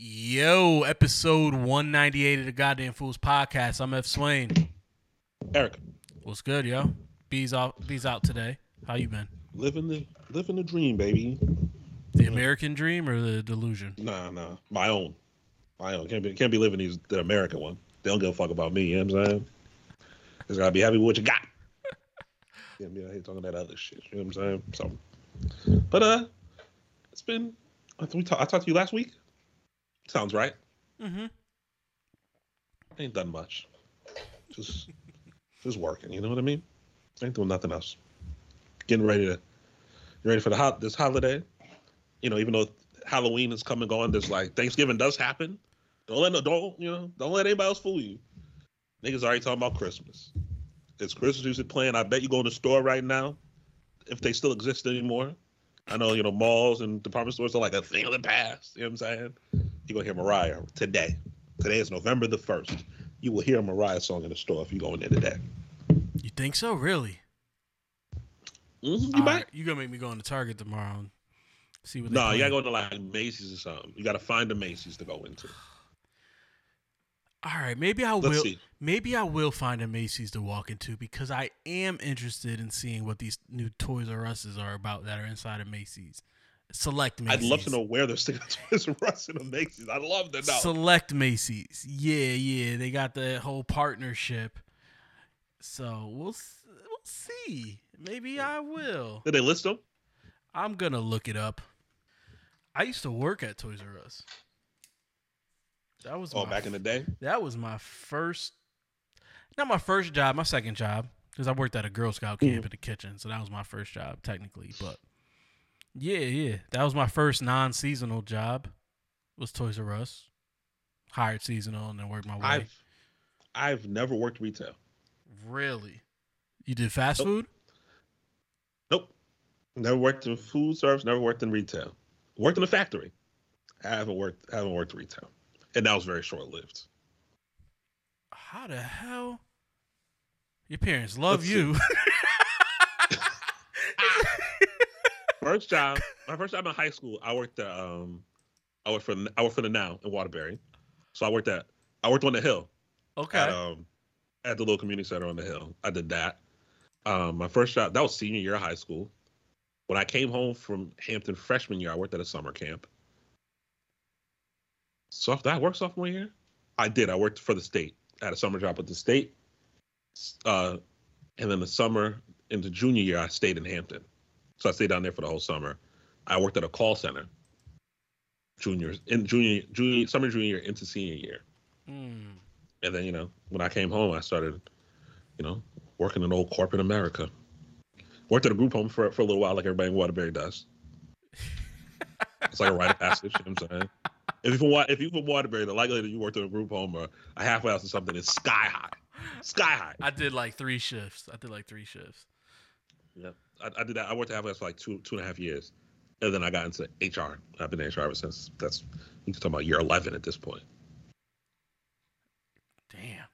Yo, episode 198 of the Goddamn Fools podcast. I'm Ev Swain. Eric, What's good, yo? B's out. B's out today. How you been? living the living the dream, baby. The American dream or the delusion? Nah, nah, my own, my own. Can't be can't be living these the American one. They don't give a fuck about me. You know what I'm saying? Just gotta be happy with what you got. Can't be out here talking that other shit. You know what I'm saying? So, but uh, it's been. I think we talk, I talked to you last week. Sounds right. Mm-hmm. Ain't done much. Just just working. You know what I mean? Ain't doing nothing else. Getting ready to ready for the hot this holiday. You know, even though Halloween is coming on, there's like Thanksgiving does happen. Don't let no don't you know don't let anybody else fool you. Niggas already talking about Christmas. It's Christmas music playing. I bet you go in the store right now, if they still exist anymore. I know, you know, malls and department stores are like a thing of the past. You know what I'm saying? You gonna hear Mariah today. Today is November the first. You will hear a Mariah song in the store if you go in there today. You think so? Really? Mhm, You might. right, you gonna make me go into Target tomorrow and see what? they No, you gotta go to like Macy's or something. You gotta find a Macy's to go into. All right, maybe I Let's will. see. Maybe I will find a Macy's to walk into because I am interested in seeing what these new Toys R Us's are about that are inside of Macy's. Select Macy's. I'd love to know where they're sticking Toys R Us in the Macy's. I'd love to know. Select Macy's. Yeah, yeah, they got the whole partnership. So we'll we'll see. Maybe I will. Did they list them? I'm gonna look it up. I used to work at Toys R Us. That was Oh, my back in the day. that was my first, not my first job, my second job, because I worked at a Girl Scout camp Mhm. in the kitchen, so that was my first job technically. But yeah, yeah, that was my first non-seasonal job. Was Toys R Us, hired seasonal and then worked my way. I've I've never worked retail. really, you did fast Nope. food? Nope. Never worked in food service. Never worked in retail. Worked in a factory. I haven't worked. haven't worked retail, and that was very short lived. How the hell? Your parents love Let's you. First job. My first job in high school. I worked at um, I worked for I worked for the Now in Waterbury. So I worked at I worked on the hill. okay. at um at the little community center on the hill. I did that. Um, my first job that was senior year of high school. When I came home from Hampton freshman year, I worked at a summer camp. So after I worked sophomore year, I did. I worked for the state. I had a summer job with the state. Uh, and then the summer into junior year, I stayed in Hampton. So I stayed down there for the whole summer. I worked at a call center. Juniors in junior junior summer junior year into senior year. Hmm. And then, you know, when I came home, I started, you know, working in old corporate America. Worked at a group home for, for a little while, like everybody in Waterbury does. it's like a rite of passage. You know what I'm saying? If you from if you from Waterbury, the likelihood that you worked in a group home or a halfway house or something is sky high, sky high. I did like three shifts. I did like three shifts. Yeah, I, I did that. I worked at house for like two two and a half years, and then I got into HR. I've been in HR ever since. That's you can talk about year eleven at this point. Damn.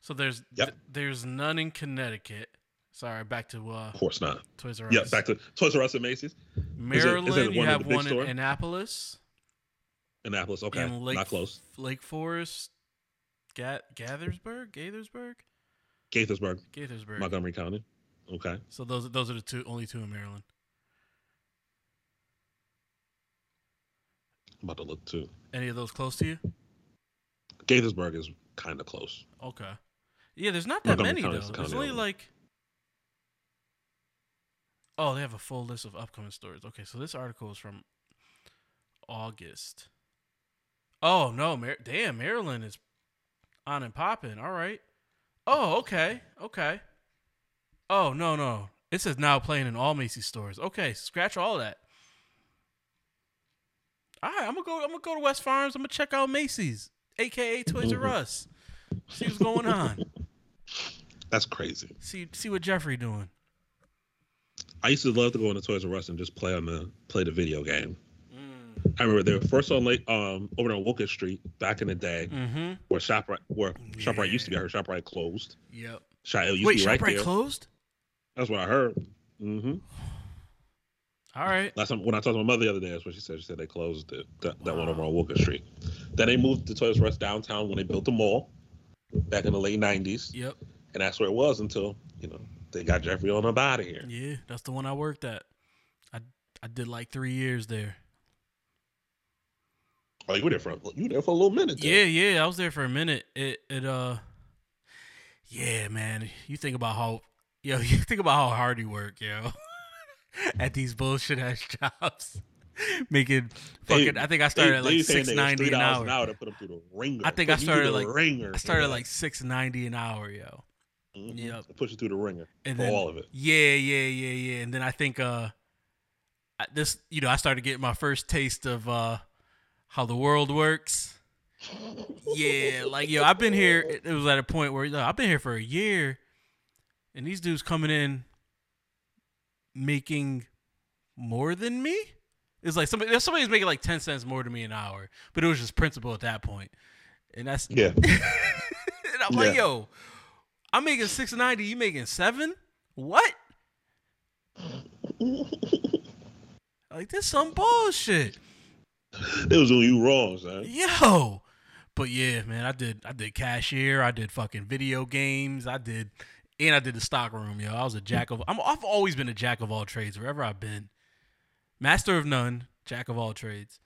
So there's Yep. th- there's none in Connecticut. Sorry, back to uh, Of course not. Toys R Us. Yeah, back to Toys R Us and Macy's, Maryland. is it you have one in? Annapolis. Annapolis. Okay, in Lake, not close. Lake Forest, Ga- Gathersburg, Gathersburg, Gaithersburg. Gathersburg. Montgomery County. Okay. So those those are the two only two in Maryland. I'm about to look too. Any of those close to you? Gaithersburg is kind of close. Okay. Yeah, there's not that Montgomery many though. There's only like. Oh, they have a full list of upcoming stories. Okay, so this article is from August. Oh no, Mar- damn, Maryland is on and popping. All right. Oh, okay, okay. Oh no, no, it says now playing in all Macy's stores. Okay, scratch all that. All right, I'm gonna go. I'm gonna go to West Farms. I'm gonna check out Macy's, aka Toys R. Us. See what's going on. That's crazy. See see what Jeffrey doing. I used to love to go into Toys R Us and just play on the play the video game. Mm. I remember they were first on late um over on Wilkes Street back in the day Mm-hmm. where Shoprite where Shoprite used to be. I heard Shoprite closed. Yep. Shop, Wait, right Shoprite there. closed? That's what I heard. hmm All right. Last time when I talked to my mother the other day, that's what she said. She said they closed it. That, that one over on Walker Street. Then they moved the Toys R Us downtown when they built the mall back in the late '90s, Yep. and that's where it was until you know they got Jeffrey on up out of here. Yeah, that's the one I worked at. I I did like three years there. Oh, you were there for you were there for a little minute. Yeah, There. yeah, I was there for a minute. It it uh Yeah, man. You think about how yo, you think about how hard you work, yo. at these bullshit ass jobs. Making fucking I think I started They- at like six ninety niggas ninety an hour. to put them through the ringer. I think I Put you started like- ringer. I started for like six ninety an hour, yo. Mhm. Yep. Push you through the ringer And for then all of it. Yeah, yeah, yeah, yeah. And then I think uh this you know, I started getting my first taste of uh how the world works. Yeah, like yo, I've been here it it was at a point where yo, I've been here for a year and these dudes coming in making more than me? It's like somebody somebody's making like 10 cents more to me an hour, but it was just principle at that point. And that's Yeah. and I'm like, yo, I'm making six ninety. You making seven? What? like this some bullshit, It was on you wrong, son. yo. But yeah, man, I did. I did cashier. I did fucking video games. I did, and I did the stock room, yo. I was a jack of. I'm. I've always been a jack of all trades wherever I've been. Master of none, jack of all trades.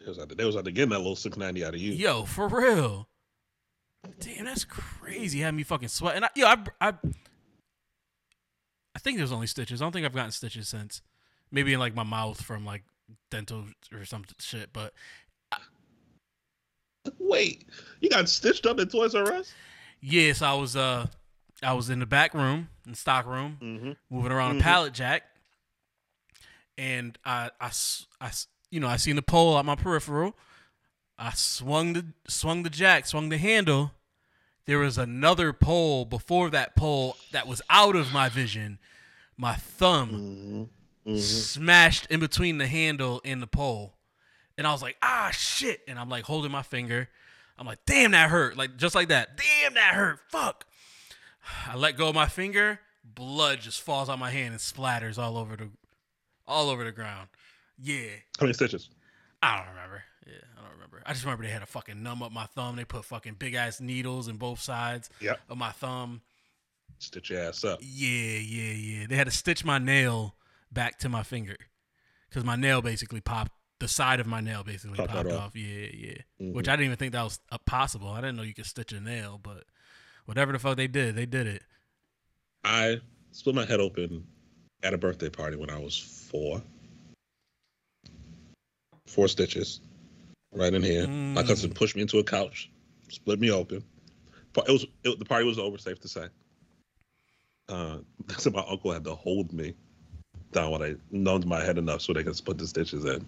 They was out to, they was out there getting that little six ninety out of you. Yo, for real. Damn, that's crazy. Had me fucking sweating. I, yo, I, I, I think there's only stitches. I don't think I've gotten stitches since. Maybe in like my mouth from like dental or some shit. But Wait, you got stitched up at Toys R Us? Yes, I was uh, I was in the back room, in stock room, Mm-hmm. moving around Mhm. a pallet jack, and I, I, I you know, I seen the pole on my peripheral. I swung the swung the jack, swung the handle. There was another pole before that pole that was out of my vision. My thumb Mm-hmm. Mm-hmm. smashed in between the handle and the pole. And I was like, ah, shit. And I'm like holding my finger. I'm like, damn, that hurt. Like, just like that. Damn, that hurt. Fuck. I let go of my finger. Blood just falls on my hand and splatters all over the, all over the ground. Yeah. How many stitches? I don't remember. Yeah, I don't remember. I just remember they had a fucking numb up my thumb. They put fucking big ass needles in both sides Yep. of my thumb. Stitch your ass up. Yeah, yeah, yeah. They had to stitch my nail back to my finger because my nail basically popped. The side of my nail basically Popped popped off. off. Yeah, yeah. Mhm. Which I didn't even think that was possible. I didn't know you could stitch a nail, but whatever the fuck they did, they did it. I split my head open at a birthday party when I was four. Four stitches, right in here. My cousin Mm. pushed me into a couch, split me open. But It was it, the party was over. Safe to say. Uh, so my uncle had to hold me down when I numbed my head enough so they could split the stitches in.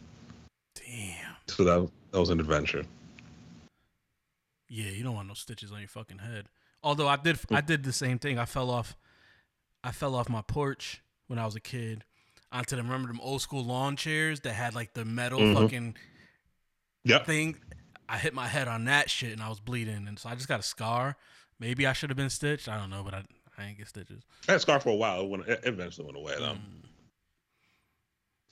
Damn. So that that was an adventure. Yeah, you don't want no stitches on your fucking head. Although I did, I did the same thing. I fell off, I fell off my porch when I was a kid onto them. Remember them old school lawn chairs that had like the metal Mhm. fucking Yep. thing. I hit my head on that shit and I was bleeding, and so I just got a scar. Maybe I should have been stitched. I don't know, but I I ain't get stitches. I had a scar for a while. It, went, it eventually went away though. Mm.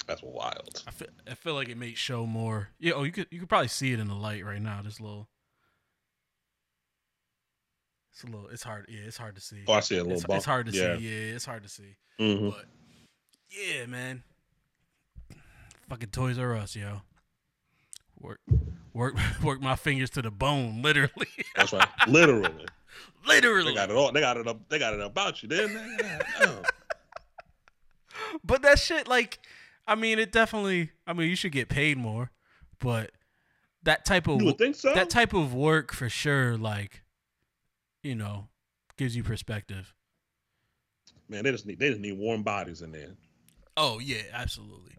That's wild. I feel, I feel like it made show more. Yeah. Oh, you could you could probably see it in the light right now. This little. It's a little. It's hard. Yeah, it's hard to see. Oh, I see a little it's, bump. it's hard to yeah. see. Yeah, it's hard to see. hmm But yeah, man. Fucking Toys R Us, yo. Work, work, work my fingers to the bone, literally, That's right. Literally. literally. They got it all. They got it up. They got it about you, didn't they? Yeah, no. But that shit, like, I mean, it definitely. I mean, you should get paid more, but that type of You would think so. that type of work for sure, like, you know, gives you perspective. Man, they just need they just need warm bodies in there. Oh yeah, absolutely.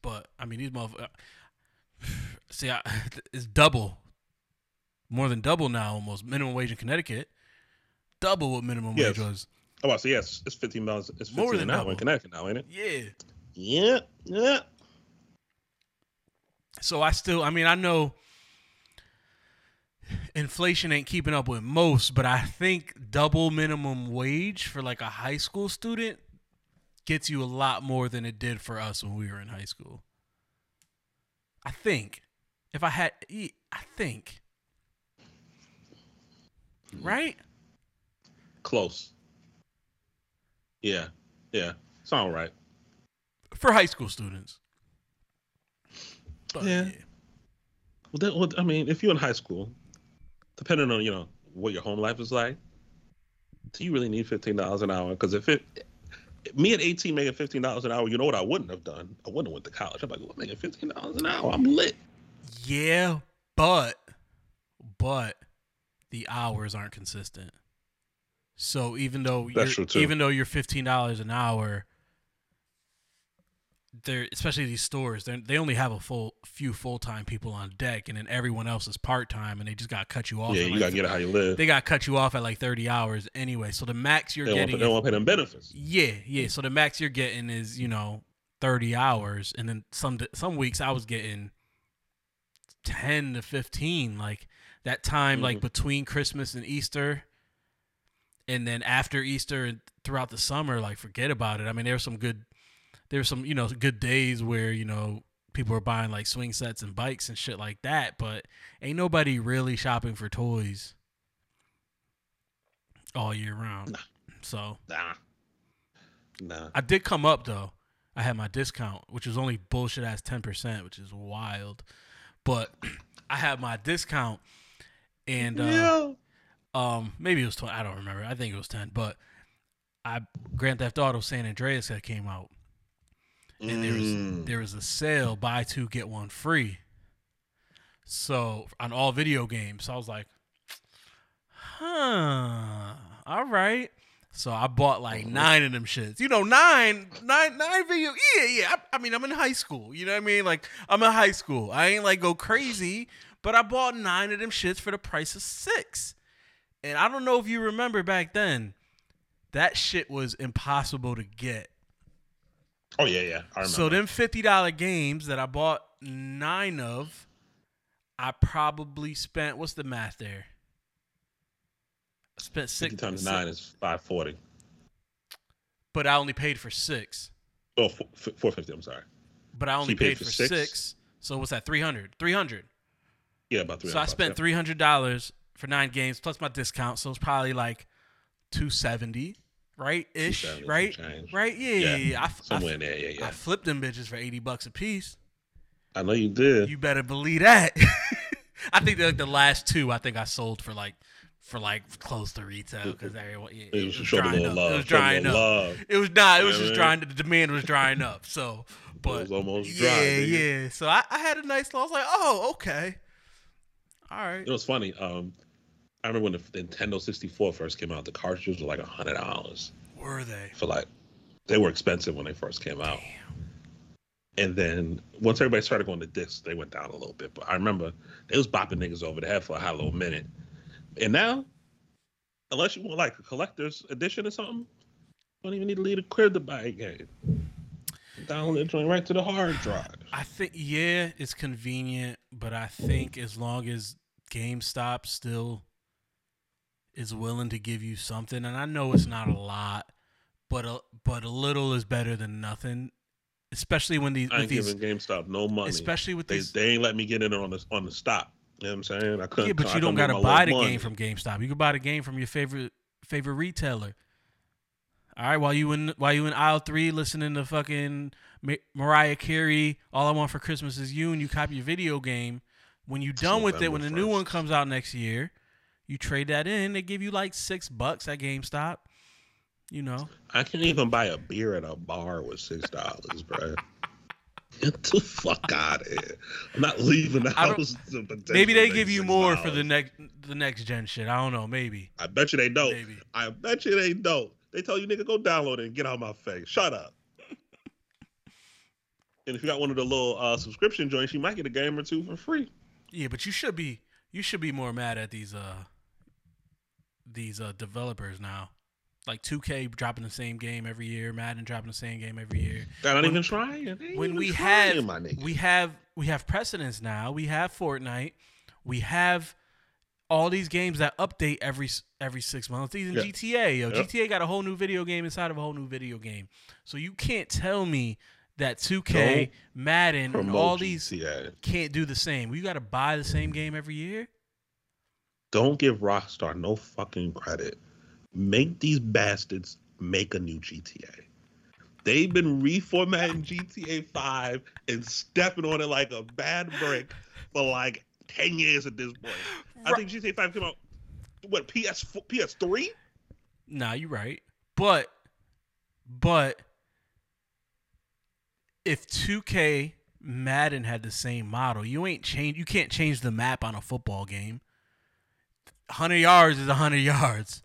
But I mean, these motherfuckers. See, I, it's double, more than double now. Almost minimum wage in Connecticut, double what minimum Yes. wage was. Oh, I see. Yes, it's fifteen dollars. It's fifteen More than an hour double. in Connecticut now, ain't it? Yeah. Yeah, yeah. So I still, I mean, I know inflation ain't keeping up with most, but I think double minimum wage for like a high school student gets you a lot more than it did for us when we were in high school. I think. If I had I think. Mm-hmm. Right? Close. Yeah. Yeah. It's all right. For high school students. But, Yeah. Well, that, well, I mean, if you're in high school, depending on you know what your home life is like, do you really need fifteen dollars an hour? Because if it, me at eighteen making fifteen dollars an hour, you know what I wouldn't have done? I wouldn't have went to college. I'm like, well, making fifteen dollars an hour, I'm lit. Yeah, but but the hours aren't consistent. So even though That's you're, even though you're fifteen dollars an hour, they're especially these stores they they only have a full few full time people on deck, and then everyone else is part time, and they just got to cut you off. yeah, you like gotta get it how you live. they got to cut you off at like thirty hours anyway. So the max you're They want, getting, they don't want to pay them benefits. yeah, yeah. So the max you're getting is you know thirty hours, and then some some weeks I was getting ten to fifteen. Like that time, like Mhm. between Christmas and Easter, and then after Easter and throughout the summer, like forget about it. I mean, there were some good, there were some you know good days where you know people are buying like swing sets and bikes and shit like that, but ain't nobody really shopping for toys all year round. Nah. So Nah, nah. I did come up though. I had my discount, which was only bullshit ass ten percent, which is wild. But I had my discount, and uh, yeah. um, maybe it was twenty. I don't remember. I think it was ten. But I Grand Theft Auto San Andreas that came out, and there was Mm. there was a sale, buy two get one free. So on all video games, so I was like, huh, all right. So I bought like Mhm. nine of them shits. You know, nine, nine, nine video. Yeah, yeah. I, I mean, I'm in high school. You know what I mean? Like I'm in high school. I ain't like go crazy, but I bought nine of them shits for the price of six. And I don't know if you remember back then, that shit was impossible to get. Oh yeah, yeah. I remember. So them fifty dollar games that I bought nine of, I probably spent what's the math there? I spent six 50 times six- nine is five forty. but I only paid for six. Oh, four fifty. I'm sorry. But I only you paid paid, for six? six? So what's that? 300 300 Yeah, about three. So I spent three hundred dollars for nine games plus my discount, so it's probably like two seventy, right? Ish, right? Right? Yeah, yeah, Yeah, yeah. I, I, somewhere in there. Yeah, I flipped them bitches for eighty bucks a piece. I know you did. You better believe that. I think the, the last two, I think I sold for like for like close to retail because everyone yeah, it was a drying up. love. It was drying up. love. It was not. It was Yeah, just man. drying. The demand was drying up. So, but it was almost dry. yeah, nigga. yeah. So I, I had a nice. I was like, oh, okay, all right. It was funny. Um, I remember when the Nintendo 64 first came out, the cartridges were like a hundred dollars Were they? for like. They were expensive when they first came out, and then once everybody started going to discs, they went down a little bit. But I remember they was bopping niggas over the head for a hot little minute, and now, unless you want like a collector's edition or something, you don't even need to leave the crib to buy a game. Download it joint right to the hard drive. I think yeah, it's convenient, but I think as long as GameStop still is willing to give you something, and I know it's not a lot, but a but a little is better than nothing. Especially when these I with ain't these, giving GameStop no money. especially with they, these. they ain't let me get in on the on the stop. You know what I'm saying? I couldn't. yeah, but you don't gotta buy the little game money. from GameStop. You can buy the game from your favorite favorite retailer. All right, while you in while you in aisle three listening to fucking Ma- Mariah Carey, "All I Want for Christmas Is You," and you copy your video game. When you done with it, when the new one comes out next year, you trade that in. They give you like six bucks at GameStop. You know, I can't even buy a beer at a bar with six dollars, bro. Get the fuck out of here! I'm not leaving the house. maybe they give you more for the next the next gen shit. I don't know. Maybe. I bet you they don't. Maybe. I bet you they don't. They tell you nigga go download it and get out my face. Shut up. and if you got one of the little uh, subscription joints, you might get a game or two for free. Yeah, but you should be you should be more mad at these uh these uh developers now. Like 2K dropping the same game every year, Madden dropping the same game every year. They're not When- even trying. When even we trying, have we have we have precedents now. We have Fortnite. We have all these games that update every every six months. Even Yeah. GTA, yo. GTA got a whole new video game inside of a whole new video game. So you can't tell me that 2K, Madden, and Promote all these GTA. can't do the same. You got to buy the same game every year. Don't give Rockstar no fucking credit. Make these bastards make a new GTA. They've been reformatting GTA 5 and stepping on it like a bad brick for like 10 years at this point. I think GTA 5 came out, what, PS PS3? Nah, you're right. But but if 2K Madden had the same model, you ain't change you can't change the map on a football game. 100 yards is 100 yards.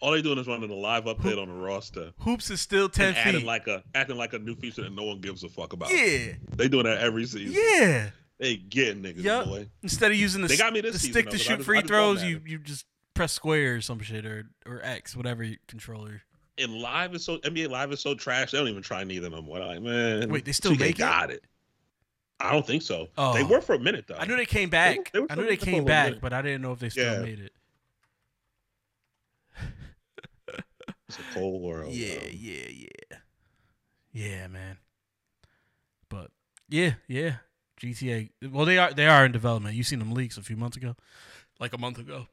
All they doing is running a live update on the roster. Hoops is still 10 And adding feet. like a acting like a new feature that no one gives a fuck about. yeah. They doing that every season. Yeah. They getting niggas, Yup. boy. Instead of using the, They got me the this season, stick though, to shoot just- free I just love throws, you you just press square or some shit or or X, whatever controller. And live is so NBA live is so trash. They don't even try neither of them. What like man? Wait, they still 2K make it? got it. I don't think so. Oh. They were for a minute though. I knew they came back. they were I knew they there for a came back, but I didn't know if they still Yeah. made it. It's a cold world. Yeah, yeah, yeah. Yeah, man. But yeah, yeah. GTA. Well, they are they are in development. You seen them leaks a few months ago, like a month ago.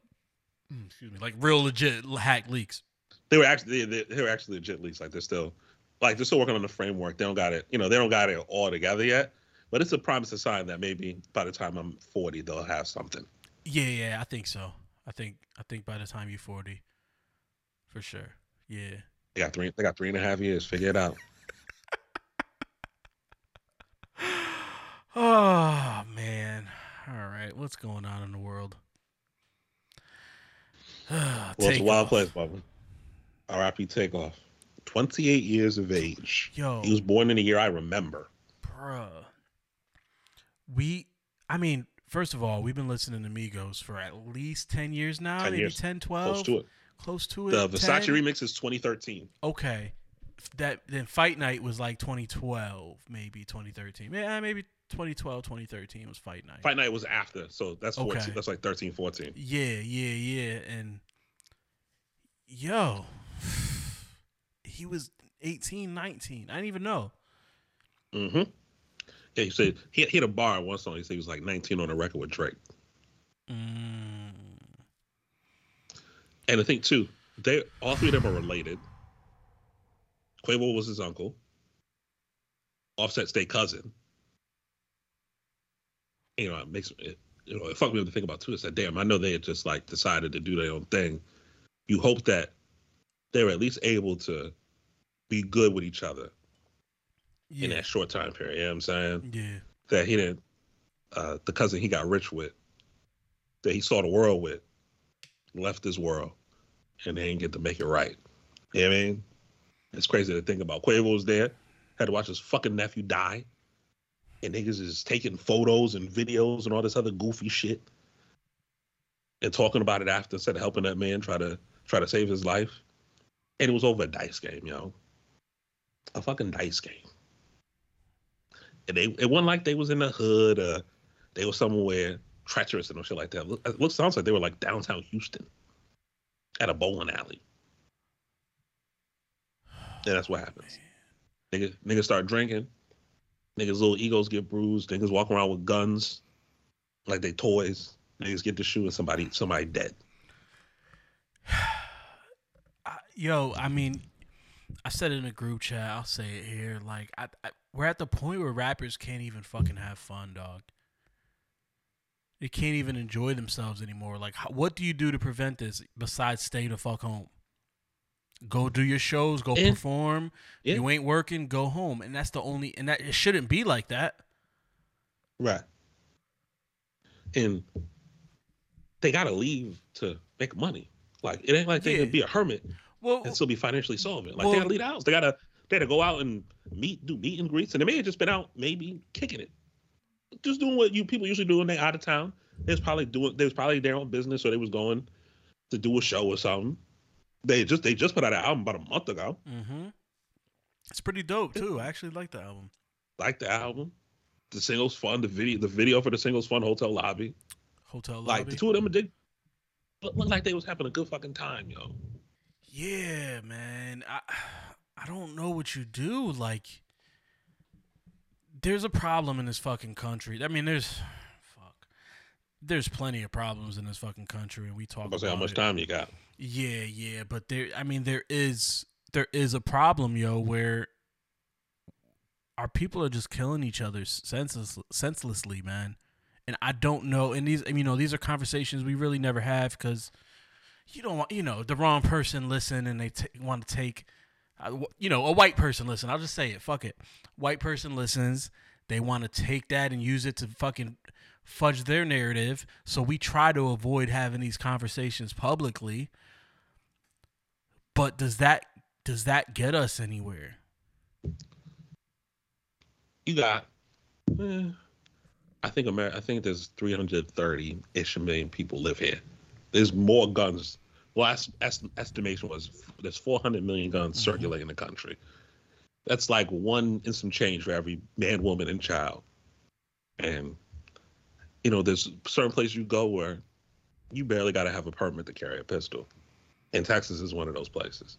Mm, Excuse me, like real legit hack leaks. They were actually they, they were actually legit leaks. Like they're still like they're still working on the framework. They don't got it. You know, they don't got it all together yet. But it's a promising sign that maybe by the time I'm 40, they'll have something. Yeah, yeah, I think so. I think I think by the time you're forty, for sure. Yeah. They got three. They got three and a half years. Figure it out. Oh man. All right, what's going on in the world? Well, it's a wild place, Bubba. R.I.P. Takeoff. 28 years of age. Yo, He was born in a year I remember. bruh. We, I mean, first of all, we've been listening to Migos for at least 10 years now, 10 maybe years. 10, 12. Close to it. Close to it. The Versace 10? remix is 2013. Okay. That then Fight Night was like 2012, maybe 2013. Yeah, maybe 2012, 2013 was Fight Night. Fight Night was after, so that's 14. Okay. That's like 13, 14. Yeah, yeah, yeah. And yo, he was 18, 19. I didn't even know. Mm-hmm. Yeah, he said he, he had a bar once on one song. He said he was like 19 on a record with Drake. Mm. And I think too, they all three of them are related. Quavo was his uncle. Offset's their cousin. You know, it makes it, you know, it fucked me up to think about too. It's that damn, I know they had just like decided to do their own thing. You hope that they're at least able to be good with each other in that short time period. You know what I'm saying? yeah, That he didn't uh the cousin he got rich with, that he saw the world with, left this world and they didn't get to make it right. You know what I mean? It's crazy to think about. Quavo was there, had to watch his fucking nephew die. And niggas is taking photos and videos and all this other goofy shit. And talking about it after instead of helping that man try to try to save his life. And it was over a dice game, yo. A fucking dice game. And they it wasn't like they was in the hood or they were somewhere treacherous and shit like that. It looks sounds like they were like downtown Houston at a bowling alley. And that's what happens. Niggas, niggas start drinking. Niggas' little egos get bruised. Niggas walk around with guns like they toys. Niggas get to shooting somebody, somebody dead. Yo, I mean, I said it in a group chat. I'll say it here. Like, I, I, we're at the point where rappers can't even fucking have fun, dog. They can't even enjoy themselves anymore. Like, how, what do you do to prevent this besides stay the fuck home? Go do your shows. Go Yeah. perform. Yeah. You ain't working. Go home. And that's the only. And that it shouldn't be like that. Right. And they gotta leave to make money. Like it ain't like they can be a hermit Well, and still be financially solvent. Like Well- they gotta leave the house. They gotta they gotta go out and meet, do meet and greets, and they may have just been out maybe kicking it, just doing what you people usually do when they out of town. They was probably doing. They was probably their own business, or they was going to do a show or something. They just they just put out an album about a month ago. mm-hmm. It's pretty dope too. I actually like the album. Like the album, the singles fun, the video, the video for the singles fun, hotel lobby. Hotel Lobby. Like the two of them, did, But looked like they was having a good fucking time, yo. Yeah, man. I I don't know what you do. Like, there's a problem in this fucking country. I mean, there's fuck. There's plenty of problems in this fucking country, and we talk about about to say how much it. time you got. Yeah, yeah, but there. I mean, there is there is a problem, yo, where our people are just killing each other senseless, senselessly, man. And I don't know. And these, you know, these are conversations we really never have because you don't want, you know, the wrong person listen and they t- want to take, uh, you know, a white person listen. I'll just say it. Fuck it. White person listens. They want to take that and use it to fucking fudge their narrative. So we try to avoid having these conversations publicly. But does that does that get us anywhere? You got. eh, I think America. I think there's 330 ish million people live here. There's more guns. Last est- estimation was there's 400 million guns Mhm. circulating the country. That's like one and some change for every man, woman, and child. And you know, there's certain places you go where you barely got to have a permit to carry a pistol, and Texas is one of those places.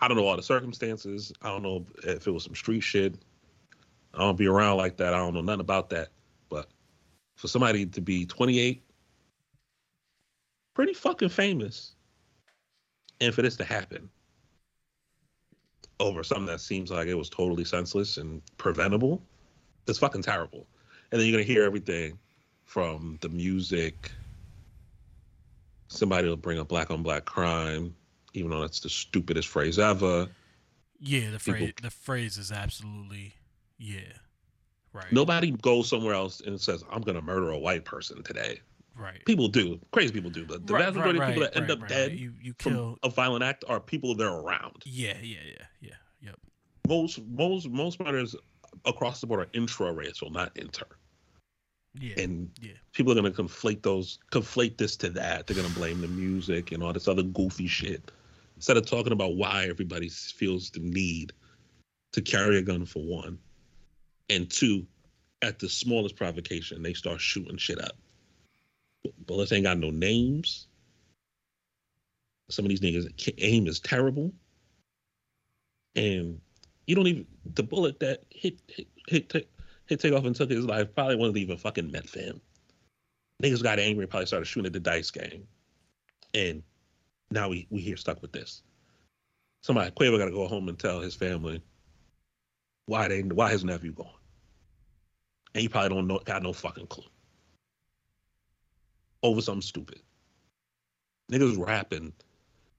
I don't know all the circumstances. I don't know if it was some street shit. I don't be around like that. I don't know nothing about that. But for somebody to be 28, pretty fucking famous, and for this to happen over something that seems like it was totally senseless and preventable, it's fucking terrible. And then you're gonna hear everything from the music. Somebody will bring up black on black crime, even though that's the stupidest phrase ever. Yeah, the People- phrase the phrase is absolutely yeah. Right. Nobody goes somewhere else and says, "I'm gonna murder a white person today." Right. People do, crazy people do, but the Right, vast majority right, of people that right, end up dead. You you from kill. a violent act are people they're around. Yeah, yeah, yeah, yeah. Yep. Most most most murders across the board are intra-racial, not inter. Yeah. And yeah. people are gonna conflate those, conflate this to that. They're gonna blame the music and all this other goofy shit instead of talking about why everybody feels the need to carry a gun for one, and two, at the smallest provocation, they start shooting shit up. Bullets ain't got no names. Some of these niggas aim is terrible, and you don't even the bullet that hit hit hit, hit, hit Takeoff and took his life probably wasn't even fucking meant for him. Niggas got angry, and probably started shooting at the dice game, and now we we here stuck with this. Somebody Quavo got to go home and tell his family why they why his nephew gone, and he probably don't know got no fucking clue over something stupid. Niggas rapping,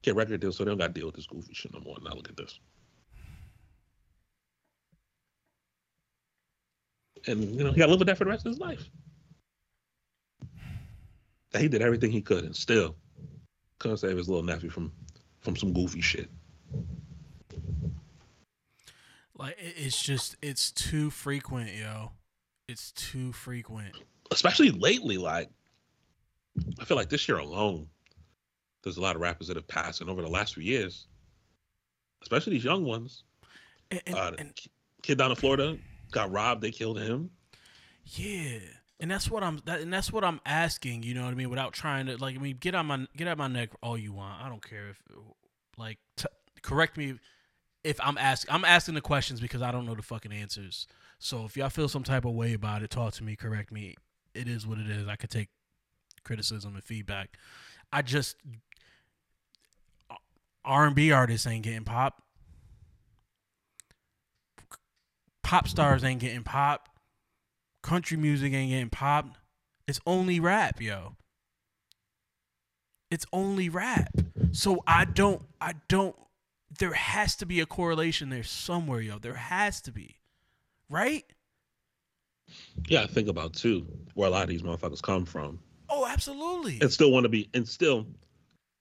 get record deals, so they don't got to deal with this goofy shit no more. Now look at this. And you know, he got to live with that for the rest of his life. That he did everything he could and still couldn't save his little nephew from from some goofy shit. Like it's just it's too frequent, yo. It's too frequent. Especially lately, like I feel like this year alone, there's a lot of rappers that have passed, and over the last few years, especially these young ones. And, and, uh, and kid down in Florida got robbed. They killed him. yeah, and that's what I'm that, and that's what I'm asking. You know what I mean? Without trying to like, I mean, get on my get out my neck all you want. I don't care if like t- correct me if I'm asking. I'm asking the questions because I don't know the fucking answers. So if y'all feel some type of way about it, talk to me. Correct me. It is what it is. I could take criticism and feedback. I just R and B artists ain't getting pop. Pop stars ain't getting pop. Country music ain't getting popped. It's only rap, yo. It's only rap. So I don't I don't there has to be a correlation there somewhere, yo. There has to be. Right? Yeah, I think about too where a lot of these motherfuckers come from, Oh, absolutely. and still want to be, and still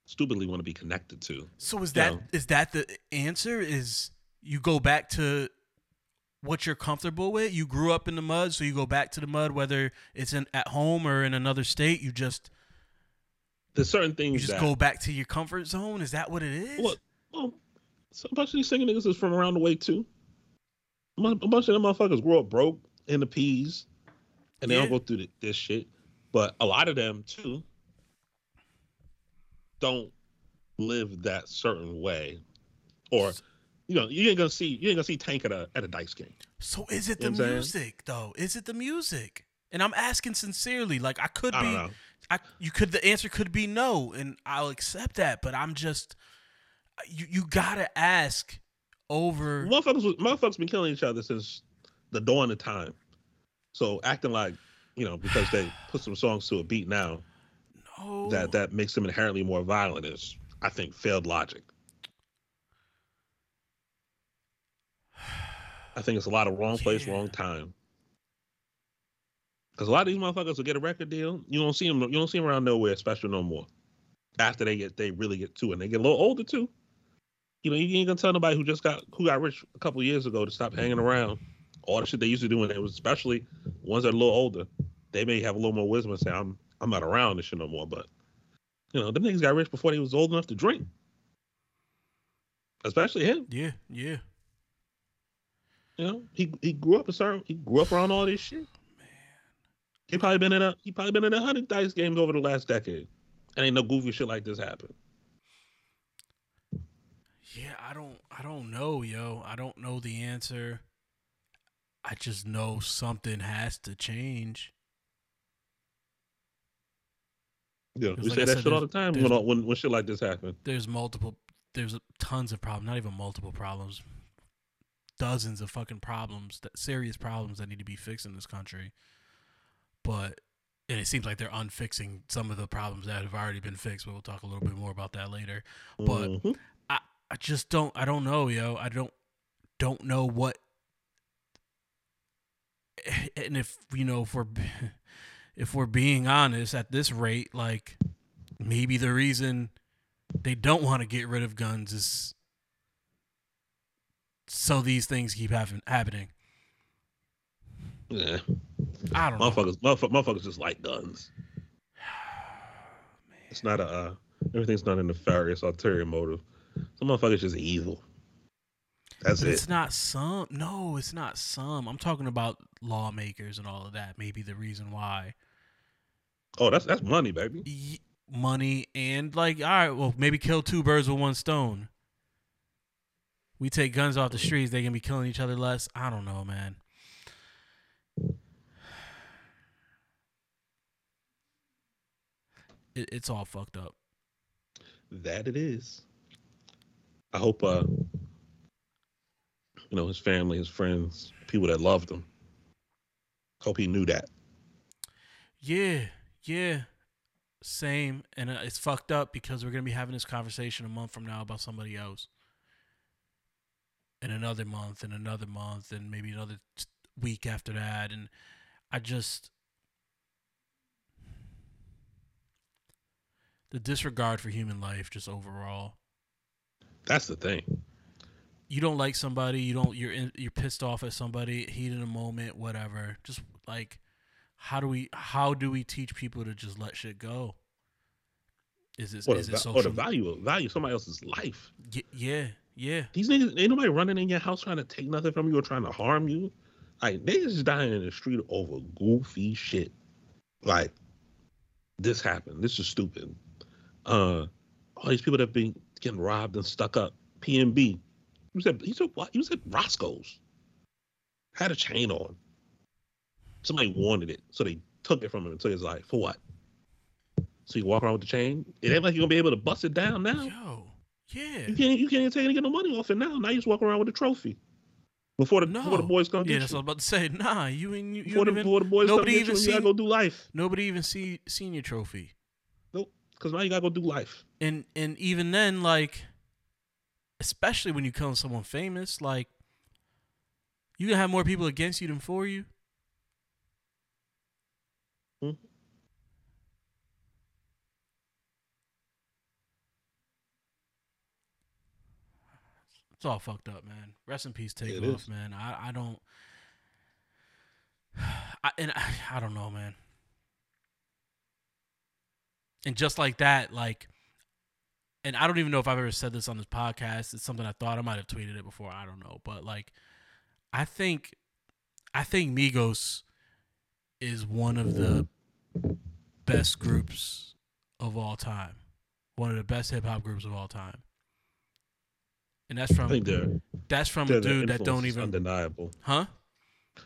stupidly want to be connected to. So is that Yeah. is that the answer? Is you go back to what you're comfortable with? You grew up in the mud, so you go back to the mud, whether it's in at home or in another state. You just There's certain things you just that go back to your comfort zone. Is that what it is? Well, well, so a bunch of these singing niggas is from around the way too. A bunch of them motherfuckers grew up broke in the peas, and they Yeah. don't go through th- this shit. But a lot of them too don't live that certain way, or you know, you ain't gonna see you ain't gonna see Tank at a at a dice game. So is it You the know saying? music though? Is it the music? And I'm asking sincerely. Like I could I be don't know. I you could the answer could be no, and I'll accept that. But I'm just you you gotta ask over. Motherfuckers, motherfuckers been killing each other since the dawn of time. So acting like you know because they put some songs to a beat now No, that that makes them inherently more violent is I think failed logic. I think it's a lot of wrong place, Yeah. wrong time. Because a lot of these motherfuckers will get a record deal. You don't see them. You don't see them around nowhere special no more. After they get, they really get to and they get a little older too. You know, you ain't gonna tell nobody who just got who got rich a couple years ago to stop hanging mm-hmm. around. All the shit they used to do when they was, especially ones that are a little older, they may have a little more wisdom and say, "I'm I'm not around this shit no more." But you know, them niggas got rich before they was old enough to drink. Especially him. yeah, yeah. You know, he he grew up a certain he grew up around all this shit. Oh, man. He probably been in a he probably been in a hundred dice games over the last decade. And ain't no goofy shit like this happen. Yeah, I don't I don't know, yo. I don't know the answer. I just know something has to change. Yeah, we like say I that said, shit all the time when, when when shit like this happen. There's multiple there's tons of problems, not even multiple problems. Dozens of fucking problems, that serious problems that need to be fixed in this country. But and it seems like they're unfixing some of the problems that have already been fixed, but we'll talk a little bit more about that later. But Mhm. I just don't I don't know, yo. I don't don't know what and if you know if we're if we're being honest at this rate, like maybe the reason they don't want to get rid of guns is so these things keep happen, happening. yeah, I don't know. motherfuckers, motherfuckers, motherfuckers just like guns. It's not a uh, everything's not a nefarious ulterior motive. Some motherfuckers just evil. That's But it. it's not some. No, it's not some. I'm talking about lawmakers and all of that. Maybe the reason why. Oh, that's that's money, baby. y- money and like all right well maybe kill two birds with one stone we take guns off the streets they can be killing each other less i don't know man it, it's all fucked up That it is. I hope uh you know his family, his friends, people that loved him. Hope he knew that. yeah yeah same and uh, it's fucked up because we're gonna be having this conversation a month from now about somebody else. And another month and another month and maybe another t- week after that and i just the disregard for human life just overall. That's the thing. you don't like somebody you don't you're in, you're pissed off at somebody heat in a moment whatever. Just like how do we how do we teach people to just let shit go is it Or is the, it va- or social the value value somebody else's life. Y- yeah yeah These niggas ain't nobody running in your house trying to take nothing from you or trying to harm you. Like niggas just dying in the street over goofy shit. Like this happened. This is stupid. Uh all these people that been getting robbed and stuck up. PNB. He was at he was at what? He was at Roscoe's. Had a chain on. Somebody wanted it, so they took it from him and took his life. For what? So you walk around with the chain? It ain't like you're gonna be able to bust it down now. yo yeah You can't you can't even take and get no money off it now. Now you just walk around with a trophy. Before the no. before the boys come yeah that's you. what i was about to say nah you ain't you, you Before the, even, before the boys nobody come even you, you gotta go do life. nobody even see senior trophy Nope. Because now you gotta go do life. and and even then like especially when you come someone famous like you gonna have more people against you than for you Hmm. it's all fucked up man rest in peace take It off is. man i i don't I, and I, I don't know man and just like that like and I don't even know if I've ever said this on this podcast. It's something I thought I might have tweeted it before. I don't know, but like, I think, I think Migos is one of the best groups of all time. one of the best hip hop groups of all time. And that's I from that's from a dude that don't even undeniable. huh?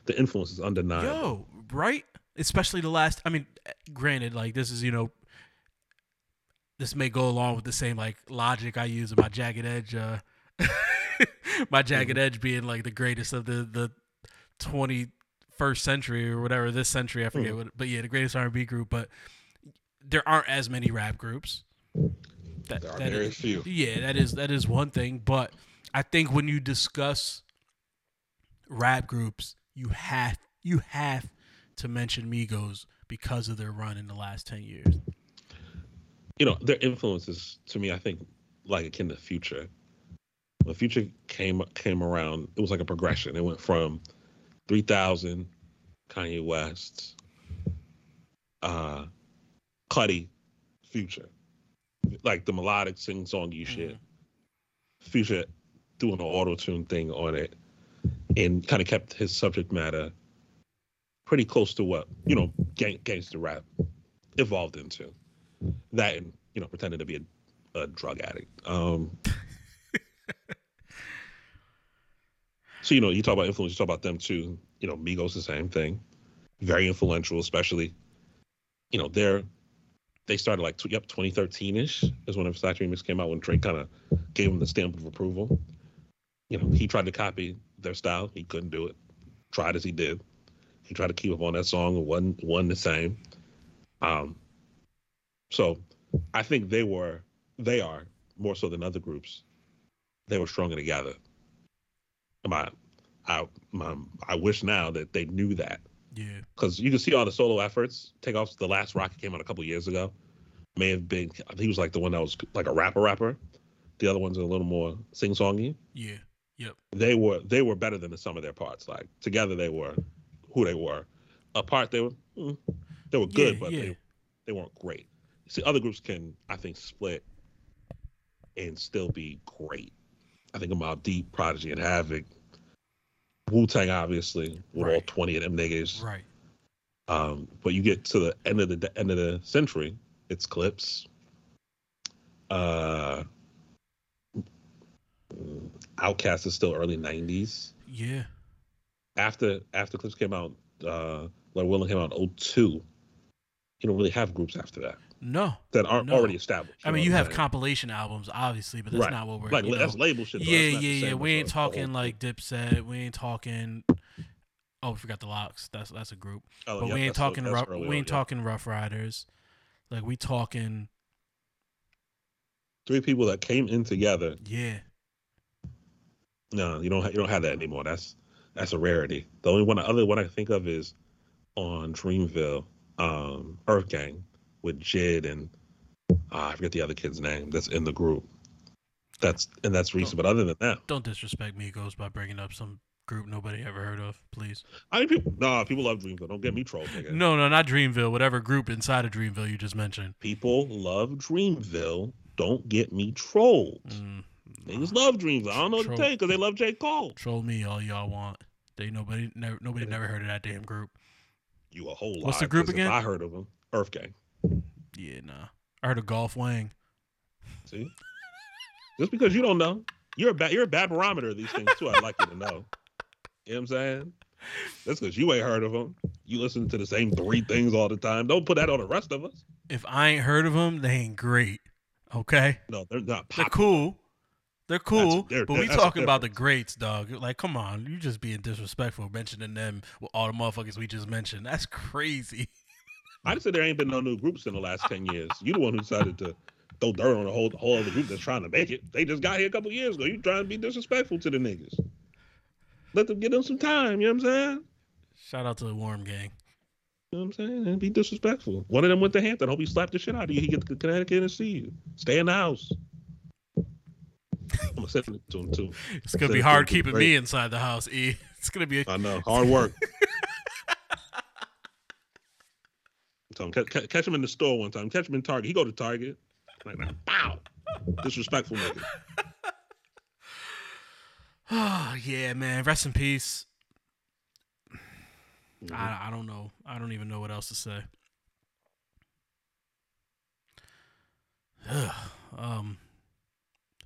The influence is undeniable. Yo, right? Especially the last. I mean, granted, like this is you know, this may go along with the same like logic I use in my Jagged Edge. Uh, my Jagged Edge being like the greatest of the the twenty first century or whatever this century. I forget Mhm. what, but yeah, the greatest R and B group. But there aren't as many rap groups. That, There are that very is- few. yeah, that is that is one thing, but I think when you discuss rap groups, you have you have to mention Migos because of their run in the last ten years. you know, their influences to me, I think, like akin to Future. When Future came came around, it was like a progression. It went from three thousand, Kanye West, uh, Cudi, Future, like the melodic sing songy shit. Future doing an auto tune thing on it, and kind of kept his subject matter pretty close to what you know gang- gangster rap evolved into. That and you know pretending to be a, a drug addict. Um so you know you talk about influence you talk about them too. You know migos the same thing. Very influential especially you know they're they started like yep 2013ish is when Versace remix came out when drake kind of gave him the stamp of approval. You know he tried to copy their style. He couldn't do it. Tried as he did. He tried to keep up on that song. It wasn't wasn't the same. Um so I think they were, they are more so than other groups. They were stronger together. My, I, my, I wish now that they knew that Yeah, because you can see all the solo efforts. Takeoff the last rocket came out a couple years ago. May have been, I think he was like the one that was like a rapper rapper. The other ones are a little more sing songy. yeah, yep, They were they were better than the sum of their parts. Like together they were who they were. Apart they were mm, they were good, Yeah, but yeah. they they weren't great. See, other groups can, I think, split and still be great. I think about Deep, Prodigy, and Havoc. Wu Tang, obviously, with all twenty of them niggas. right. Um, but you get to the end of the de- end of the century, it's Clipse. Uh, OutKast is still early '90s. Yeah, After after Clipse came out, uh, Lord Willin' came out in 02. You don't really have groups after that no. that aren't No. already established. I mean, you have saying? compilation albums, obviously, but that's Right. not what we're like you know, that's label shit. though. Yeah, That's yeah, yeah. We ain't talking like Dipset. We ain't talking. Oh, we forgot the LOX. That's that's a group. Oh, But yeah, we ain't talking. that's Rough, we on, ain't yeah. talking Ruff Ryders. Like we talking. Three people that came in together. Yeah, No, you don't. Ha- you don't have that anymore. That's that's a rarity. The only one, other one I think of is on Dreamville, um, Earth Gang with JID and uh, I forget the other kid's name. That's in the group. That's and that's recent. But other than that, don't disrespect Migos by bringing up some group nobody ever heard of, please. I mean, people, no, people love Dreamville. Don't get me trolled, nigga. No, no, not Dreamville. Whatever group inside of Dreamville you just mentioned. People love Dreamville. Don't get me trolled. Mm, Niggas love Dreamville. I don't know what to Troll. tell you because they love J. Cole. troll me all y'all want. They nobody never nobody never heard of that damn group. You a whole lot. What's the group again? I heard of them. Earth Gang. Yeah, nah. I heard of Golf Wang. See, just because you don't know, you're a bad you're a bad barometer of these things too. I'd like you to know. You know what I'm saying? That's because you ain't heard of them. You listen to the same three things all the time. Don't put that on the rest of us. If I ain't heard of them, they ain't great. Okay, No, they're not. they're cool. They're cool, they're- but we talking about the greats, dog. Like, come on, you just being disrespectful mentioning them with all the motherfuckers we just mentioned. That's crazy. I just said there ain't been no new groups in the last ten years. You the one who decided to throw dirt on the whole whole other group that's trying to make it. They just got here a couple years ago. You trying to be disrespectful to the niggas. Let them give them some time. You know what I'm saying? Shout out to the Warm Gang. You know what I'm saying? And be disrespectful. One of them went to Hampton. Hope he slapped the shit out of you. He get to Connecticut and see you. Stay in the house. I'm gonna send it to him too. It's gonna be hard keeping me inside the house. E. It's gonna be. A, I know. Hard work. Tell him, ca- ca- catch him in the store one time. Catch him in Target. He go to Target. Like, bow. Disrespectful nigga. oh yeah, man. Rest in peace. Mhm. I I don't know. I don't even know what else to say. Ugh. Um,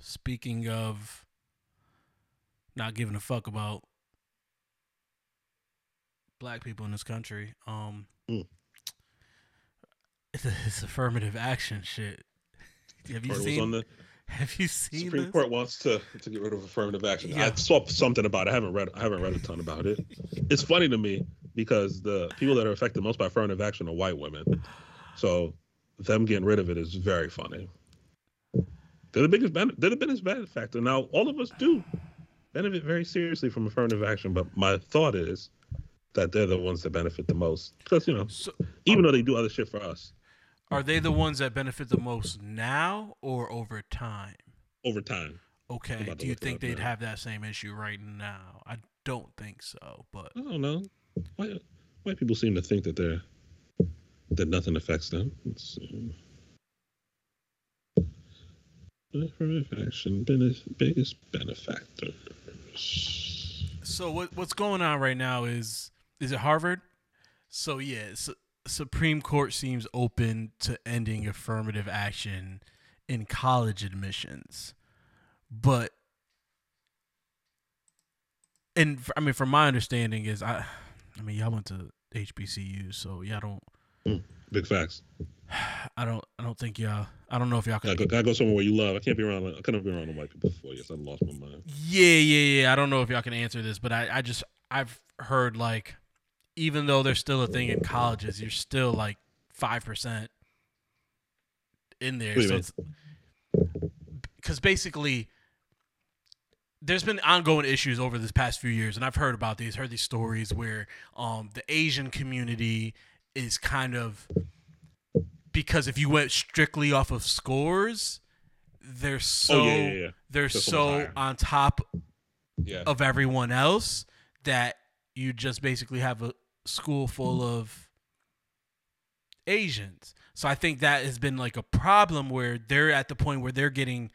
speaking of not giving a fuck about black people in this country, um, Mm. It's, it's affirmative action shit. Have you seen? the have you seen Supreme this? Court wants to to get rid of affirmative action. Yeah. I saw something about it. I haven't read. I haven't read a ton about it. It's funny to me because the people that are affected most by affirmative action are white women. So them getting rid of it is very funny. They're the biggest ben- they're the biggest benefactor. Now all of us do benefit very seriously from affirmative action, but my thought is that they're the ones that benefit the most because you know So, even um, though they do other shit for us are they the ones that benefit the most now or over time? over time. Okay. Do you think they'd now. have that same issue right now? I don't think so, but I don't know. White, white people seem to think that they're that nothing affects them. Let's see. Affirmative biggest benefactors. so what what's going on right now is is it Harvard? So yeah, Su- Supreme Court seems open to ending affirmative action in college admissions, but and I mean, from my understanding is I, I mean, y'all went to HBCU, so y'all don't. Mm, big facts. I don't. I don't think y'all. I don't know if y'all can. go, gotta go somewhere where you love. I can't be around. I couldn't be around the white people before. Yes, I lost my mind. Yeah, yeah, yeah. I don't know if y'all can answer this, but I, I just I've heard like even though there's still a thing in colleges, you're still like five percent in there. So it's because basically there's been ongoing issues over this past few years, and I've heard about these, heard these stories where um the Asian community is kind of because if you went strictly off of scores, they're so oh yeah, yeah, yeah. they're so on top of everyone else that you just basically have a school full of Asians. So I think that has been like a problem where they're at the point where they're getting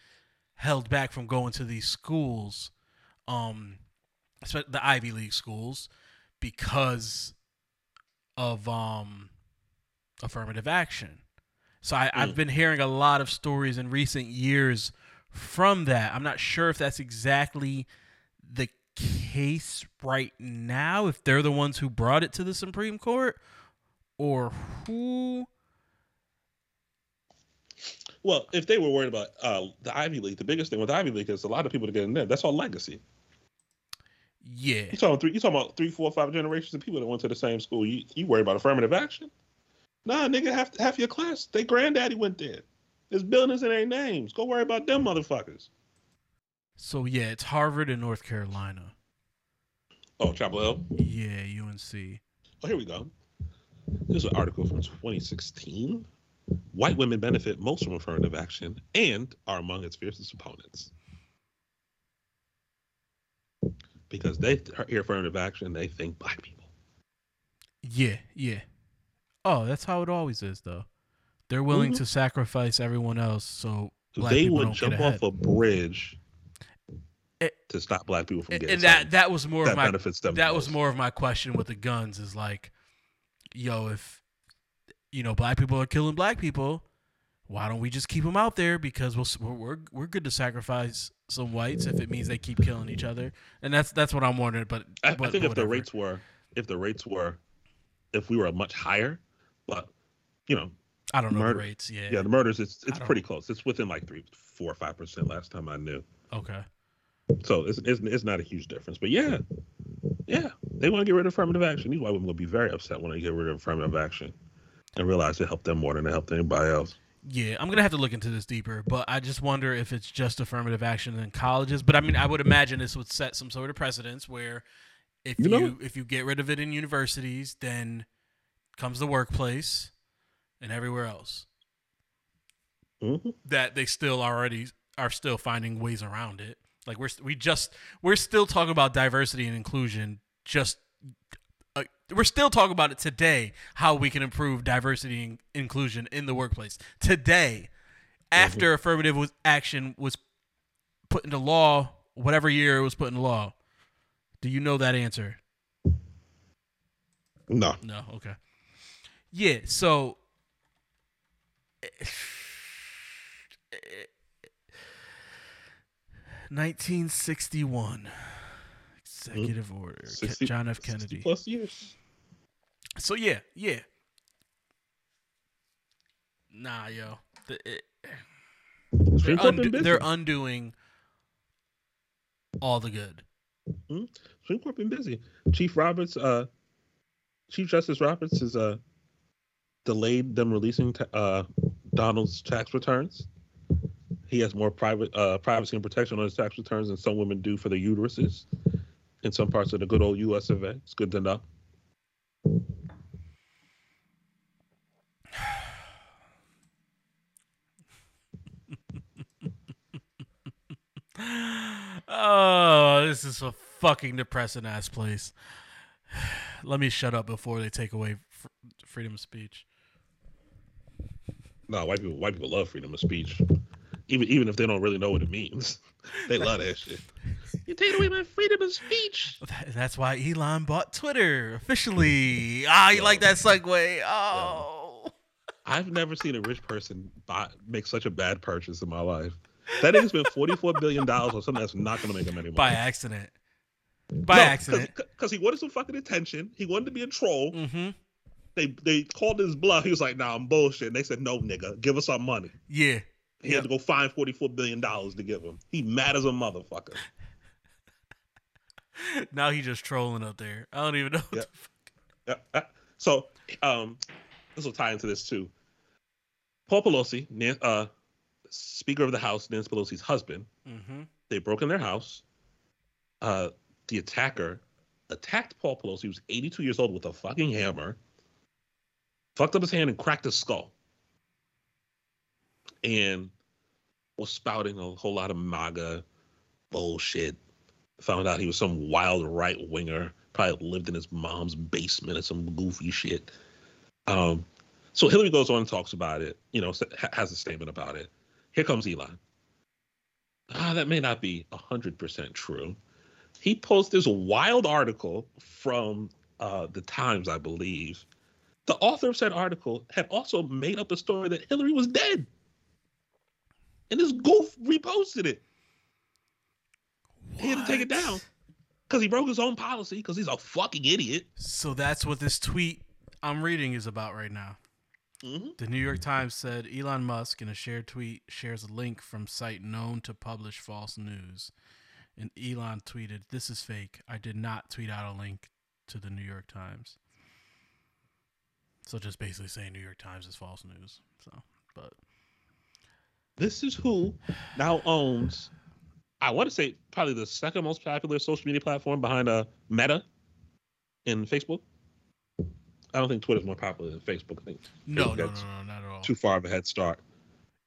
held back from going to these schools, um, the Ivy League schools, because of um, affirmative action. So I, I've Mm. been hearing a lot of stories in recent years from that. I'm not sure if that's exactly the case right now, if they're the ones who brought it to the Supreme Court, or who. Well, if they were worried about uh, the Ivy League, the biggest thing with Ivy League is a lot of people to get in there. That's all legacy. Yeah. You talking three? You talking about three, four, five generations of people that went to the same school? You you worry about affirmative action? Nah, nigga, half half your class, they granddaddy went there. There's buildings in their names. Go worry about them motherfuckers. So yeah, it's Harvard and North Carolina. Oh, Chapel Hill. Yeah, UNC. Oh, here we go. Here's an article from 2016. White women benefit most from affirmative action and are among its fiercest opponents. Because they hear affirmative action, they think black people. Yeah, yeah. Oh, that's how it always is, though. They're willing Mhm. to sacrifice everyone else so they would don't jump off a bridge to stop black people from getting and that something that was more that of my benefits them. that the was most. more of my question with the guns is like, yo, if you know black people are killing black people, why don't we just keep them out there? Because we'll, we're we're we're good to sacrifice some whites if it means they keep killing each other, and that's that's what I'm wondering. But I, I but think if the rates were, if the rates were, if we were much higher, but you know, I don't know murder- the rates, yeah, yeah, the murders it's it's pretty close. It's within like three, four or five percent last time I knew. okay, So it's, it's it's not a huge difference. But yeah, yeah, they want to get rid of affirmative action. These white women will be very upset when they get rid of affirmative action and realize it helped them more than it helped anybody else. yeah, I'm gonna have to look into this deeper. But I just wonder if it's just affirmative action in colleges. But I mean, I would imagine this would set some sort of precedence where if You you, if you get rid of it in universities, then comes the workplace and everywhere else. hmm that they still already are still finding ways around it. Like we're we just we're still talking about diversity and inclusion. Just uh, we're still talking about it today. How we can improve diversity and inclusion in the workplace today, after affirmative was, action was put into law, whatever year it was put into law. Do you know that answer? No, No. Okay. Yeah. So 1961. Executive order. 60 John F. 60 Kennedy. plus years. So yeah, yeah. Nah, yo. The, it, they're, they're undoing all the good. Supreme Court been busy. Chief Roberts, uh, Chief Justice Roberts has uh delayed them releasing ta- uh Donald's tax returns. He has more private uh privacy and protection on his tax returns than some women do for their uteruses in some parts of the good old U.S. of A. It's good to know. Oh, this is a fucking depressing ass place. Let me shut up before they take away fr- freedom of speech. No, white people white people love freedom of speech, even even if they don't really know what it means. They love that shit. You take away my freedom of speech. That's why Elon bought Twitter officially. Ah, you Yo. like that segue? Oh. I've never seen a rich person buy, make such a bad purchase in my life. That nigga spent forty four billion dollars on something that's not going to make him any money. By accident. By accident. because he wanted some fucking attention. He wanted to be a troll. Mm-hmm. They they called his bluff. He was like, "Nah, I'm bullshit." And they said, "No, nigga, give us our money." Yeah. He had to go find forty four billion dollars to give him. He mad as a motherfucker. Now he just trolling up there. I don't even know. what Yeah. the fuck- Yeah, uh, So, um, this will tie into this too. Paul Pelosi, uh, Speaker of the House, Nancy Pelosi's husband, Mhm. they broke in their house. Uh, the attacker attacked Paul Pelosi. He was 82 years old with a fucking hammer. Fucked up his hand and cracked his skull. And was spouting a whole lot of MAGA bullshit. Found out he was some wild right winger. Probably lived in his mom's basement or some goofy shit. Um, so Hillary goes on and talks about it. You know, has a statement about it. Here comes Elon. Ah, that may not be hundred percent true. He posted this wild article from uh, the Times, I believe. The author of said article had also made up a story that Hillary was dead, and this goof reposted it. He had to take it down because he broke his own policy because he's a fucking idiot. So that's what this tweet I'm reading is about right now. hmm The New York Times said Elon Musk in a shared tweet shares a link from site known to publish false news. And Elon tweeted, "This is fake. I did not tweet out a link to the New York Times." So just basically saying New York Times is false news. So, but This is who now owns, I want to say, probably the second most popular social media platform behind uh, Meta and Facebook. I don't think Twitter's more popular than Facebook. I think no, no, no, no, not at all. too far of a head start.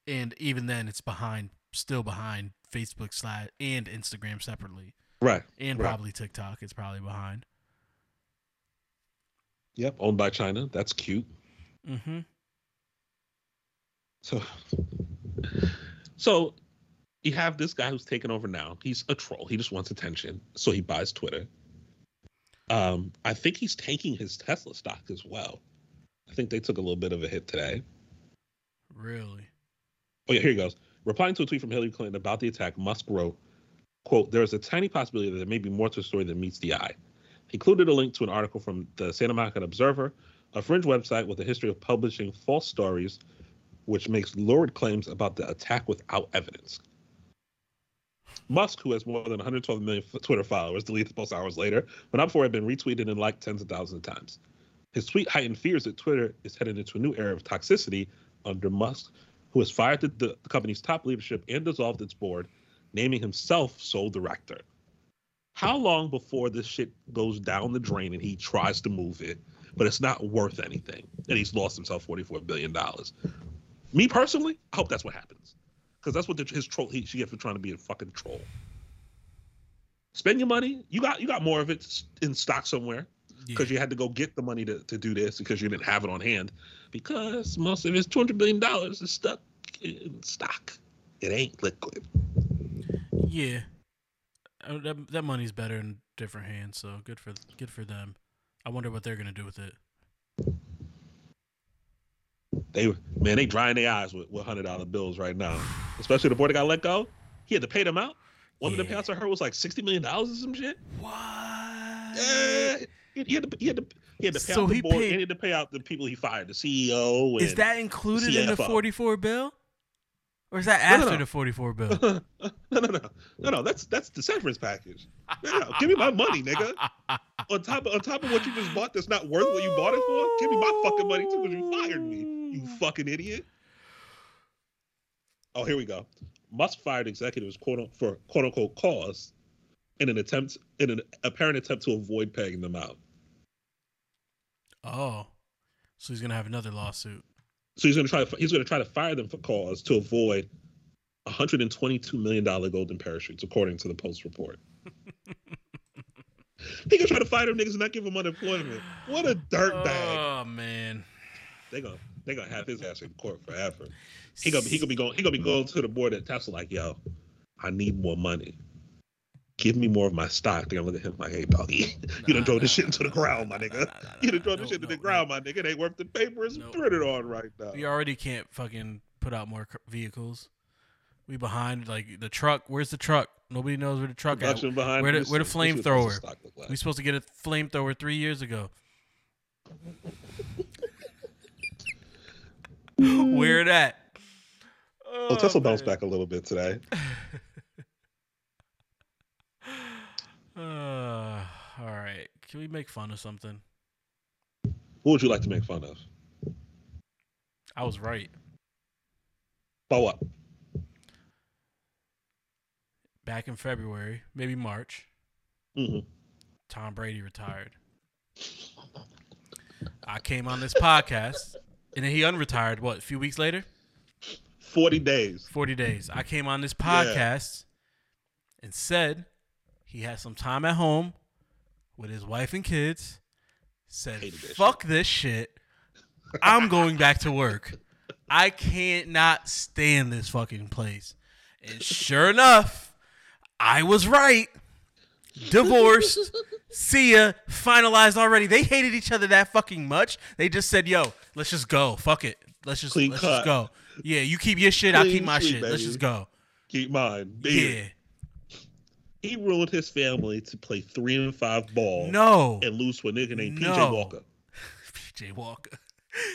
And even then, it's behind, still behind Facebook slash and Instagram separately, Right. and Right. probably TikTok. It's probably behind. Yep. Owned by China. That's cute. Mm-hmm. So, so you have this guy who's taken over now. He's a troll. He just wants attention, so he buys Twitter. Um, I think he's taking his Tesla stock as well. I think they took a little bit of a hit today. Really. Oh yeah, here he goes. Replying to a tweet from Hillary Clinton about the attack, Musk wrote, "quote There is a tiny possibility that there may be more to the story than meets the eye." He included a link to an article from the Santa Monica Observer, a fringe website with a history of publishing false stories, which makes lurid claims about the attack without evidence. Musk, who has more than 112 million Twitter followers, deleted the post hours later, but not before it had been retweeted and liked tens of thousands of times. His tweet heightened fears that Twitter is headed into a new era of toxicity under Musk, who has fired the, the, the company's top leadership and dissolved its board, naming himself sole director. How long before this shit goes down the drain and he tries to move it, but it's not worth anything, and he's lost himself $44 billion? Me personally, I hope that's what happens. Because that's what the, his troll he should get for trying to be a fucking troll. Spend your money. You got you got more of it in stock somewhere because Yeah. you had to go get the money to, to do this because you didn't have it on hand because most of his two hundred billion dollars is stuck in stock. It ain't liquid. Yeah, Uh, that that money's better in different hands. So good for good for them. I wonder what they're gonna do with it. They man, they drying their eyes with, with hundred dollar bills right now. Especially the boy that got let go. He had to pay them out. One of the Yeah. payouts I heard was like sixty million dollars or some shit. What? Yeah, he, had to he had to he had to pay So out the he board paid- he had to pay out the people he fired, the CEO. And, Is that included in the 44 bill? Or is that No, no, after no. the 44 bill? no, no, no, no, no. That's that's the severance package. No, no, give me my money, nigga. On top of on top of what you just bought, that's not worth what you bought it for. Give me my fucking money too, because you fired me. You mm. fucking idiot. Oh, here we go. Musk fired executives quote for quote unquote cause in an attempt in an apparent attempt to avoid paying them out. Oh. So he's going to have another lawsuit. So he's gonna try to he's gonna try to fire them for cause to avoid 122 million dollar golden parachutes, according to the Post report. He gonna try to fire them niggas and not give them unemployment. What a dirt bag. Oh, man. They gonna they gonna have his ass in court forever. He gonna he gonna be going he gonna be going to the board at Tesla like, yo, I need more money. Give me more of my stock. They're gonna look at him like, hey doggy, you done Nah, drove this nah, shit into the ground, my nigga. nah, nah, nah, You done nah, drove no, this shit into the ground, my nigga. It ain't worth the paper it's No. printed on right now. We already can't fucking put out more vehicles. We behind like the truck. Where's the truck? Nobody knows where the truck at. Production behind Where the- where the shit. This shit, what's the flamethrower? like? We supposed to get a flamethrower three years ago. Where that? Well, Tesla bounced back a little bit today. Uh, all right. Can we make fun of something? Who would you like to make fun of? I was right. About what? Back in February, maybe March, hmm Tom Brady retired. I came on this podcast, and then he unretired. What? A few weeks later, 40 days. forty days. I came on this Yeah. podcast and said he had some time at home with his wife and kids. Said, that "Fuck this shit. I'm going back to work. I can't not stand this fucking place." And sure enough, I was right. Divorced. See ya. Finalized already. They hated each other that fucking much. They just said, "Yo, let's just go. Fuck it. Let's just Clean let's cut. just go. Yeah, you keep your shit. I'll keep my sweep, shit. Let's baby. just go. Keep mine. Yeah. He ruined his family to play three and five ball No. and lose to a nigga named PJ No. Walker. PJ Walker.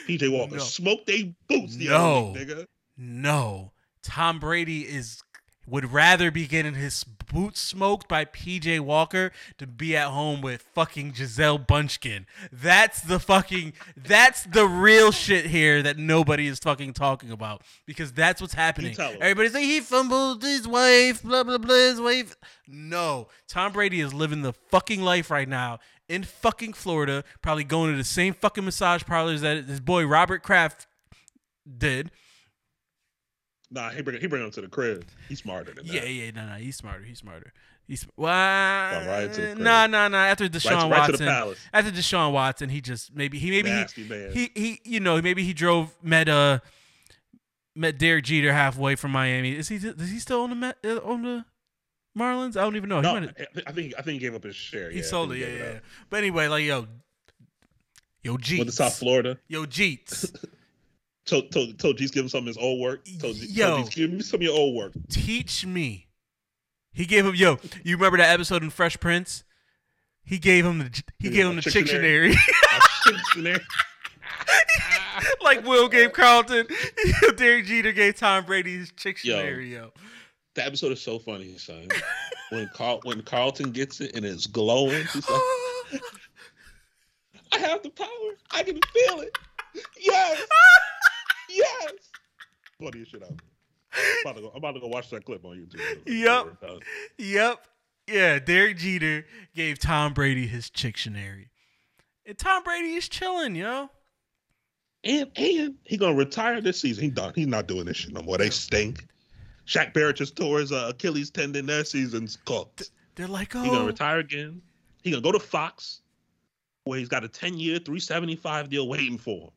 PJ Walker No. smoked they boots the No. other nigga. No. Tom Brady is would rather be getting his boots smoked by PJ Walker to be at home with fucking Gisele Bündchen. That's the fucking that's the real shit here that nobody is fucking talking about because that's what's happening. Everybody's like he fumbled his wife, blah blah blah his wife. No, Tom Brady is living the fucking life right now in fucking Florida, probably going to the same fucking massage parlors that his boy Robert Kraft did. Nah, he bring he bring him to the crib. He's smarter than that. Yeah, yeah, no, no, he's smarter. He's smarter. He's well, right to the crib. nah, nah, nah. After Deshaun to, right to Watson, the palace. after Deshaun Watson, he just maybe he maybe Nasty man. he, he he you know maybe he drove met uh met Derek Jeter halfway from Miami. Is he is he still on the uh, on the Marlins? I don't even know. no, he have, I think I think he gave up his share. he yeah, sold it. Yeah, yeah, it. But anyway, like yo, yo Went to Jeets, South Florida. yo Jeets, Told told told G's give him some of his old work. Told, Yo. told G's, give me some of your old work. teach me. He gave him yo. You remember that episode in Fresh Prince? He gave him the he Yeah, gave him the. Chicktionary. like Will gave Carlton. Derek Jeter gave Tom Brady his Chicktionary, yo. the episode is so funny, son. When Carl when Carlton gets it and it's glowing, he's like, I have the power. I can feel it. Yes. Yes. Funniest shit out. I'm about, to go, I'm about to go watch that clip on YouTube. Yep. yep. Yeah, Derek Jeter gave Tom Brady his Chicktionary. And Tom Brady is chilling, yo. And and he gonna retire this season. He done. He's not doing this shit no more. They stink. Shaq Barrett just tore his uh, Achilles tendon. Their season's cooked. They're like, oh, He gonna oh, retire again. He gonna go to Fox, where he's got a 10 year, 375 deal waiting for him.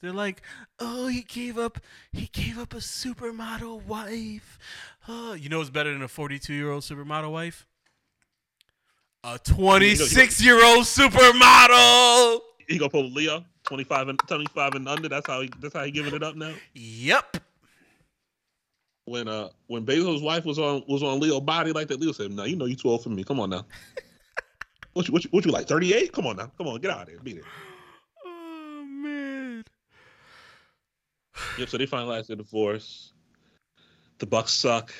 They're like, oh, he gave up, he gave up a supermodel wife. Oh, you know what's better than a 42 year old supermodel wife? A 26 year old supermodel. He gonna pull Leo, 25 and 25 and under. That's how he that's how he giving it up now. Yep. when uh when Bezos' wife was on was on Leo body like that, Leo said, "No, you know you too old for me. Come on now. what you what you, what you like? Thirty eight? Come on now. Come on, get out of here. Beat it." Oh man. Yep. So they finalized the divorce. The Bucks suck.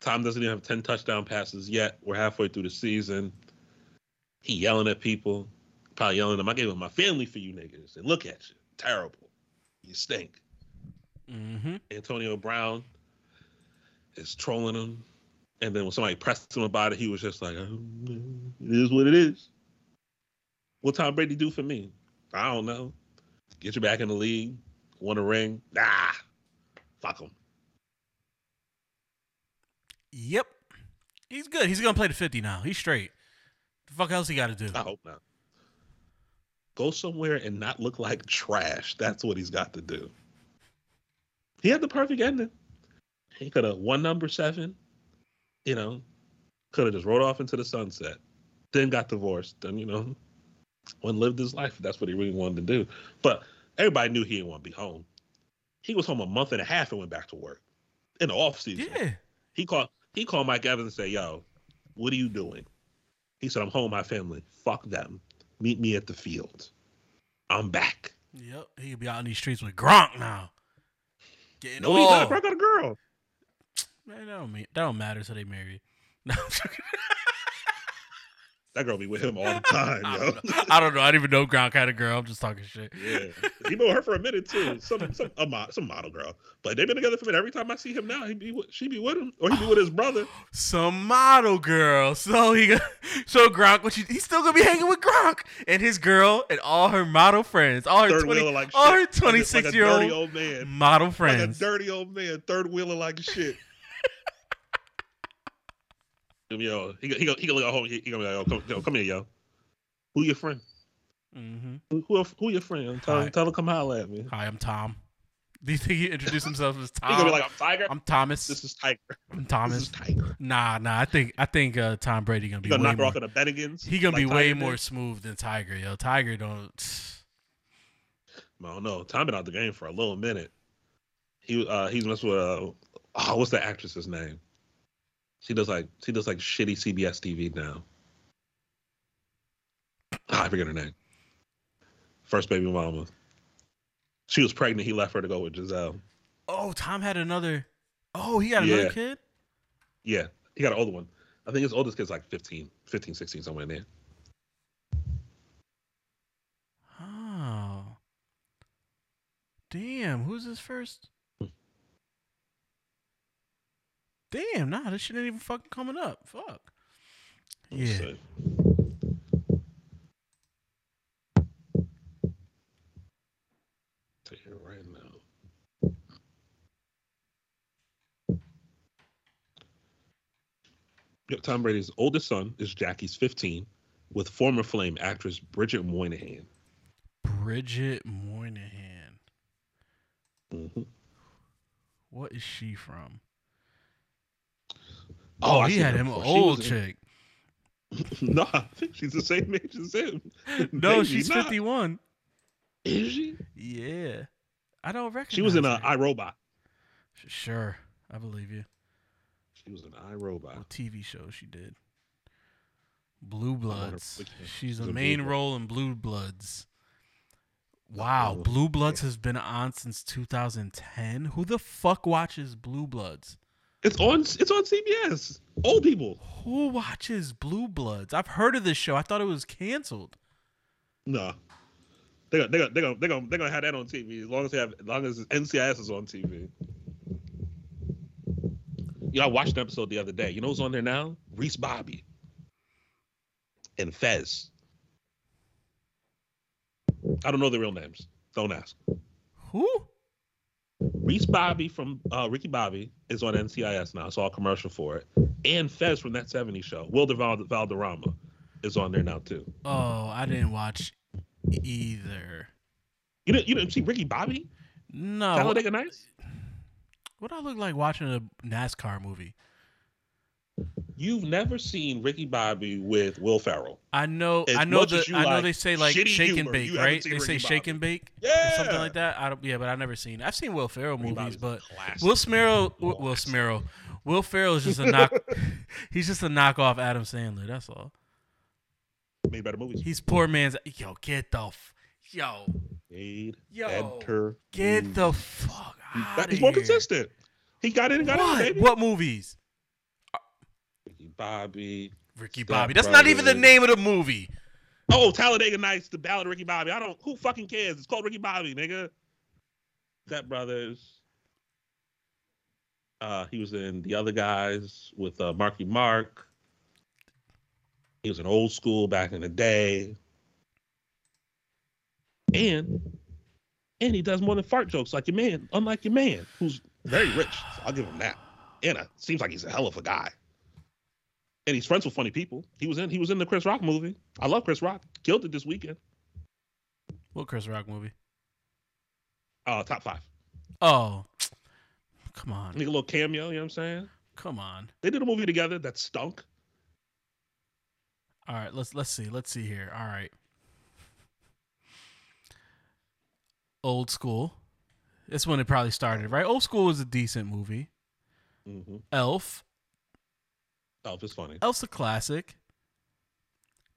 Tom doesn't even have ten touchdown passes yet. We're halfway through the season. He yelling at people, probably yelling at them. I gave him my family for you niggas, and look at you, terrible. You stink. Mm-hmm. Antonio Brown is trolling him, and then when somebody pressed him about it, he was just like, oh, "It is what it is." What Tom Brady do for me? I don't know. Get you back in the league, won a ring. Nah, fuck him. Yep. He's good. He's gonna play the fifty now. He's straight. The fuck else he got to do? I hope not. Go somewhere and not look like trash. That's what he's got to do. He had the perfect ending. He could have won number seven, you know, could have just rode off into the sunset, then got divorced, then, you know, went and lived his life. That's what he really wanted to do. But everybody knew he didn't want to be home. He was home a month and a half and went back to work in the off season. Yeah. He called he called Mike Evans and said, Yo, what are you doing? He said, I'm home my family. Fuck them. Meet me at the field. I'm back. Yep. He could be out in these streets with Gronk now. Getting No, he's not. I got a girl. Man, that don't mean that don't matter. So they married. No. That girl be with him all the time, I, yo. don't know. I don't know. I didn't even know Gronk had a girl. I'm just talking shit. Yeah, he been with her for a minute too. Some some a some model girl, but they've been together for a minute. Every time I see him now, he be with, she be with him, or he be with his brother. Some model girl. So he got so Gronk. What you? He's still gonna be hanging with Gronk and his girl and all her model friends. All her Third twenty. like all her shit. Like a- 26 like year old old man, model like a dirty old man, third wheeler like shit. Yo, he he he gonna go. He, gonna be like, yo, come, yo, come here, yo. Who your friend? hmm Who who, who your friend? Tell, Hi. tell him come holler at me. Hi, I'm Tom. Do you think he introduced himself as Tom? He gonna be like, I'm Tiger. I'm Thomas. this is Tiger. I'm This Thomas. is Tiger. Nah, nah. I think I think uh, Tom Brady gonna be gonna way knock more. off the Bennigans? He gonna like be way Tiger more did? smooth than Tiger, yo. Tiger don't. I don't know. Tom been out the game for a little minute. He uh he's messed with uh oh what's the actress's name? She does like she does like shitty CBS TV now. Ah, I forget her name. First baby mama. She was pregnant. He left her to go with Gisele. Oh, Tom had another. Oh, he got Yeah. another kid. Yeah, he got an older one. I think his oldest kid's like 15, 15, 16, somewhere in there. Oh. Damn, who's his first? Damn, nah, this shit ain't even fucking coming up. Fuck. Let's Yeah. Right now. Yep, Tom Brady's oldest son is Jackie's 15, with former Flame actress Bridget Moynahan. Bridget Moynahan. hmm What is she from? Oh, Oh, he had him an. Old in- chick. no, I think she's the same age as him. No, Maybe she's not. 51. Is she? Yeah. I don't recognize her. She was in her. iRobot. Sure. I believe you. She was in iRobot. What TV show she did? Blue Bloods. She's a main role in Blue Bloods. Wow, Blue Bloods has been on since 2010. Who the fuck watches Blue Bloods? It's on. It's on CBS. Old people. Who watches Blue Bloods? I've heard of this show. I thought it was canceled. No. They got they got they got they got they gonna have that on TV as long as they have as long as NCIS is on TV. Yeah, I watched an episode the other day. You know who's on there now? Reese Bobby and Fez. I don't know their real names. Don't ask. Who? Reese Bobby from uh, Ricky Bobby is on NCIS now. I saw a commercial for it. And Fez from that 70s show. Wilmer Val- Valderrama is on there now too. Oh, I didn't watch either. You didn't you didn't see Ricky Bobby? No. Talladega Nights? What I look like watching a NASCAR movie? You've never seen Ricky Bobby with Will Ferrell. I know. As I know the. I know like they say like shake and bake, right? They say Ricky shake and bake, Yeah, something like that. I don't. Yeah, but I've never seen. I've seen Will Ferrell Ricky movies, Bobby's but classic. Will Smith. Will What? Smith. Will Ferrell is just a knock. he's just a knockoff Adam Sandler. That's all. made better movies. He's poor man's. Yo, get the. F- yo, Made Yo, better. get the fuck out He's more consistent. He got in and got out, What? baby. What movies? Bobby. Ricky Step Bobby. That's not even the name of the movie. Oh, Talladega Nights, the Ballad of Ricky Bobby. I don't. Who fucking cares? It's called Ricky Bobby, nigga. Step Brothers. Uh, he was in the other guys with uh, Marky Mark. He was an old school back in the day. And and he does more than fart jokes like your man, unlike your man, who's very rich. So I'll give him that. And uh, seems like he's a hell of a guy. And he's friends with funny people. He was in he was in the Chris Rock movie. I love Chris Rock. Killed it this weekend. What Chris Rock movie? Uh top five. Oh, come on, Make a little cameo, you know what I'm saying? come on. They did a movie together that stunk. All right, let's let's see. Let's see here. All right. Old School. That's when it probably started, right? Old School was a decent movie. Mm-hmm. Elf. Elf is funny. Elf's a classic.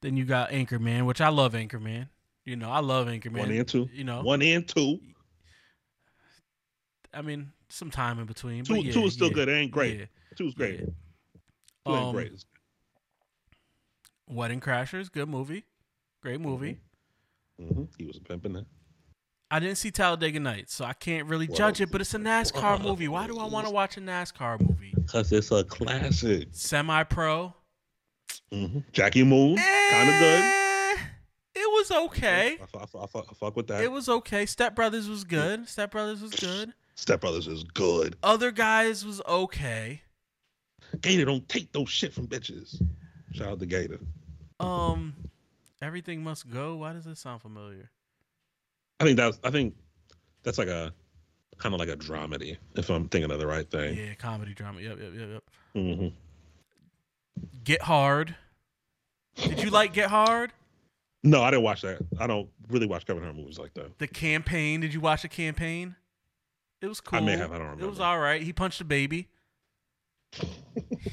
Then you got Anchorman, which I love Anchorman. You know, I love Anchorman. One and two. You know, One and two. I mean, some time in between. Two, but yeah, two is still yeah, good. It ain't great. yeah, Two is great. yeah. Two ain't Um, great. Wedding Crashers, good movie, great movie. Mm-hmm. He was pimping pimp in there. I didn't see Talladega Nights, so I can't really Well, judge it. But it's a NASCAR movie. Why do I want to watch a NASCAR movie? Cause it's a classic. Semi Pro, hmm Jackie Moon, kind of good. Eh, It was okay. I, I, I, I fuck with that. It was okay. Step Brothers was good. Step Brothers was good. Step Brothers is good. Other guys was okay. Gator don't take those shit from bitches. Shout out to Gator. Um, everything must go. Why does this sound familiar? I think that's I think that's like a kind of like a dramedy, if I'm thinking of the right thing. Yeah, comedy drama. Yep, yep, yep, yep. hmm Get Hard. Did you like Get Hard? No, I didn't watch that. I don't really watch Kevin Hart movies like that. The Campaign. Did you watch the Campaign? It was cool. I may have. I don't remember. It was all right. He punched a baby.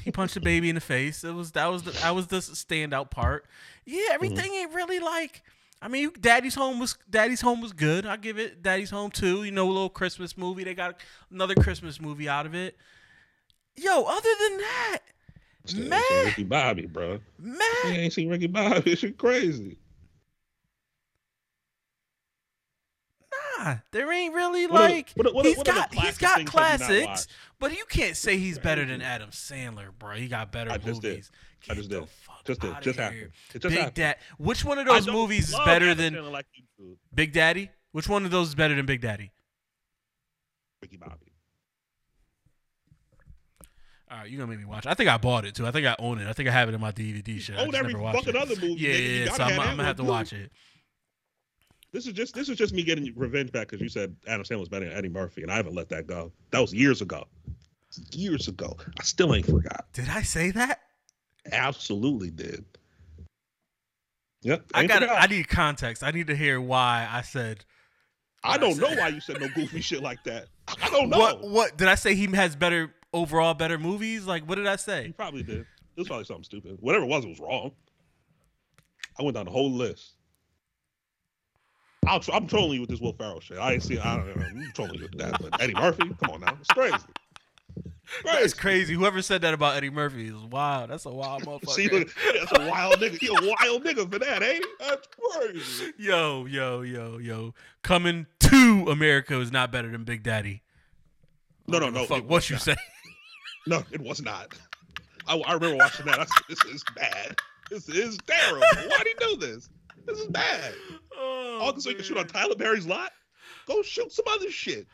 he punched a baby in the face. It was that was the that was the standout part. Yeah, Mm-hmm. everything ain't really like. I mean, Daddy's Home was Daddy's Home was good. I give it Daddy's Home too. You know, a little Christmas movie. They got another Christmas movie out of it. Yo, other than that, Still ain't man, seen Ricky Bobby, bro. You man, ain't seen Ricky Bobby. Shit crazy. nah, there ain't really What like are- what he's what the got he's got you classics, but you can't say he's better than Adam Sandler, bro. He got better I movies. I just did. Just did. Just happened. It just Big happened. Dad. Which one of those movies is better than like. Big Daddy? Which one of those is better than Big Daddy? Ricky Bobby. All right, you gonna make me watch. it. I think I bought it too. I think I own it. I think I have it in my DVD shit. Own every never fucking it. other movie. Yeah, yeah, yeah. So I'm, I'm gonna have to one, watch it. This is just this is just me getting revenge back because you said Adam Sandler was better than Eddie Murphy, and I haven't let that go. That was years ago. Years ago. I still ain't forgot. Did I say that? Absolutely did. Yep. I got. I need context. I need to hear why I said. I don't know why you said no goofy shit like that. I don't know. What? What did I say? He has better overall, better movies. Like, what did I You say? probably did. It was probably something stupid. Whatever it was, it was wrong. I went down the whole list. I'll, tr- I'm trolling you with this Will Ferrell shit. I ain't see. I don't know. I'm trolling you with that. But Eddie Murphy, come on now, it's crazy. That's crazy. Whoever said that about Eddie Murphy is wild. That's a wild motherfucker. See, look, that's a wild nigga. He a wild nigga for that, ain't he? That's crazy. Yo, yo, yo, yo. Coming to America is not better than Big Daddy. No, no, no. Fuck what you not. say. No, it was not. I, I remember watching that. I said, "This is bad. This is terrible. Why'd he do this? This is bad." Oh, All so you can shoot on Tyler Perry's lot? Go shoot some other shit.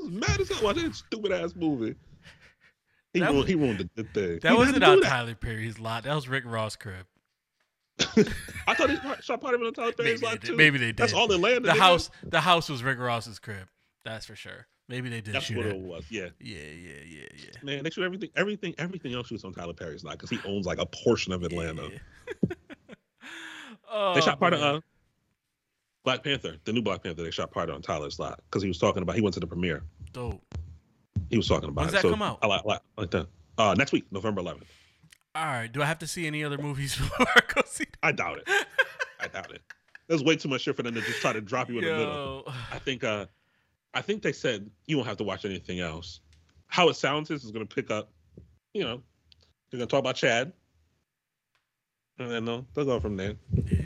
Mad as hell watching that stupid ass movie. He That ruined, was- he ruined the, the thing. That He wasn't on that. Tyler Perry's lot. That was Rick Ross' crib. I thought he shot part of it on Tyler Maybe Perry's they lot too. Maybe they did. That's all Atlanta. The nigga. house, the house was Rick Ross's crib. That's for sure. Maybe they did That's shoot what it. it was. Yeah, Yeah, yeah, yeah, yeah. man. They shoot everything, everything, everything else shoots on Tyler Perry's lot because he owns like a portion of Atlanta. Yeah. oh, They shot part man. of uh, Black Panther, the new Black Panther. They shot part on Tyler's lot because he was talking about. He went to the premiere. Dope. He was talking about When's it. that so come out? I like, like, like that. Uh, next week, November 11th. All right. Do I have to see any other movies before I go see? I doubt it. I doubt it. There's way too much shit for them to just try to drop you in the middle. I think uh I think they said you won't have to watch anything else. How it sounds is is gonna pick up, you know, they're gonna talk about Chad. And then they'll, they'll go from there. Yeah.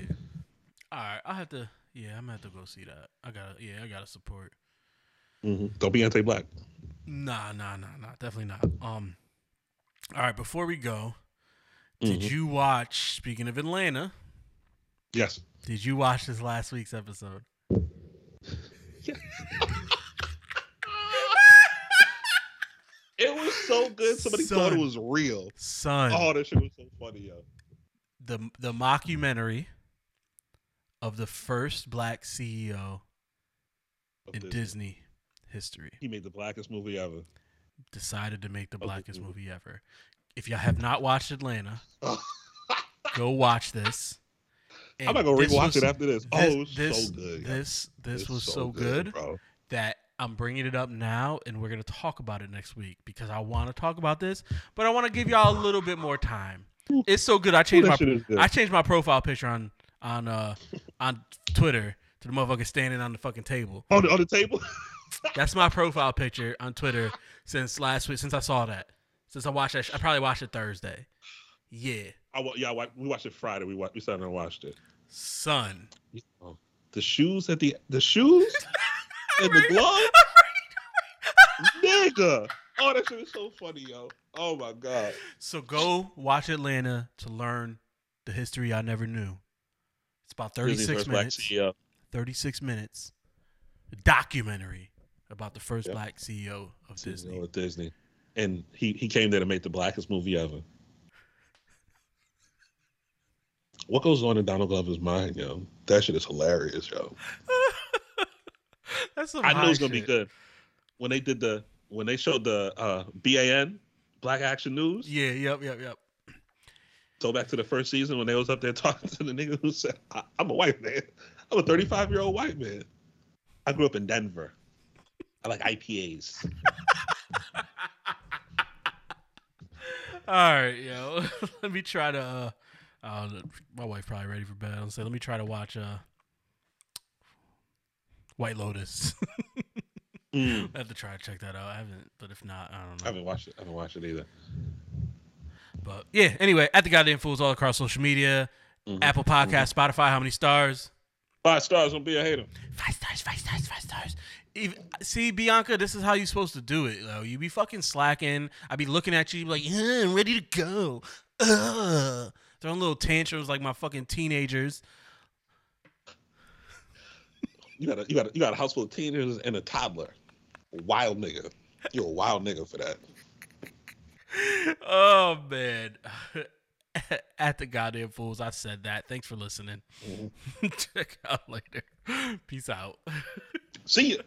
All right. I have to. Yeah, I'm gonna have to go see that. I gotta. Yeah, I gotta support. hmm Don't be anti-black. Nah, nah, nah, nah. Definitely not. Um. All right. Before we go, did Mhm. you watch? Speaking of Atlanta, Yes. did you watch this last week's episode? It was so good. Somebody thought it was real. Son, Oh, that shit was so funny, yo. the the mockumentary of the first black CEO Of in Disney. Disney history He made the blackest movie ever. decided to make the blackest movie. movie ever. If y'all have not watched Atlanta, go watch this. I'm not gonna And rewatch was- it after this. Oh, this- was this- so good. This this was so, good, bro. that I'm bringing it up now, and we're gonna talk about it next week because I want to talk about this, but I want to give y'all a little bit more time. It's so good. I changed my good. I changed my profile picture on on uh on Twitter to the motherfucker standing on the fucking table. on, the, on the table. That's my profile picture on Twitter since last week. Since I saw that, since I watched that, I probably watched it Thursday. Yeah, I, yeah, I we watched it Friday. We watched, we sat down and watched it. son. Oh, the shoes at the the shoes and the glove, nigga. Oh, that shit is so funny, yo. Oh my god. So go watch Atlanta to learn the history I never knew. It's about 36 minutes. 36 minutes. Documentary about the first Yeah. black CEO of Disney. CEO at Disney, and he he came there to make the blackest movie ever. What goes on in Donald Glover's mind, yo? That shit is hilarious, yo. That's some I knew it was gonna be good when they did the when they showed the uh, BAN Black Action News. Yeah, yep, yep, yep. Go back to the first season when they was up there talking to the nigga who said, I, "I'm a white man. I'm a 35 year old white man. I grew up in Denver. I like IPAs." All right, yo. let me try to. Uh, uh, my wife probably ready for bed. I'll say, let me try to watch uh, White Lotus. Mm. I have to try to check that out. I haven't, but if not, I don't know. I haven't watched it. I haven't watched it either. But yeah, anyway, at the goddamn fools all across social media, Mhm. Apple Podcast, Spotify. How many stars? Five stars. Don't be a hater. Five stars, five stars, five stars. Even, see, Bianca, this is how you're supposed to do it. Though. You be fucking slacking. I be looking at you, you be like, yeah, I'm ready to go. Ugh. Throwing little tantrums like my fucking teenagers. You got a you got a, you got a house full of teenagers and a toddler. Wild nigga. You're a wild nigga for that. Oh man. At the goddamn fools, I said that. Thanks for listening. Mhm. Check out later. Peace out. See ya.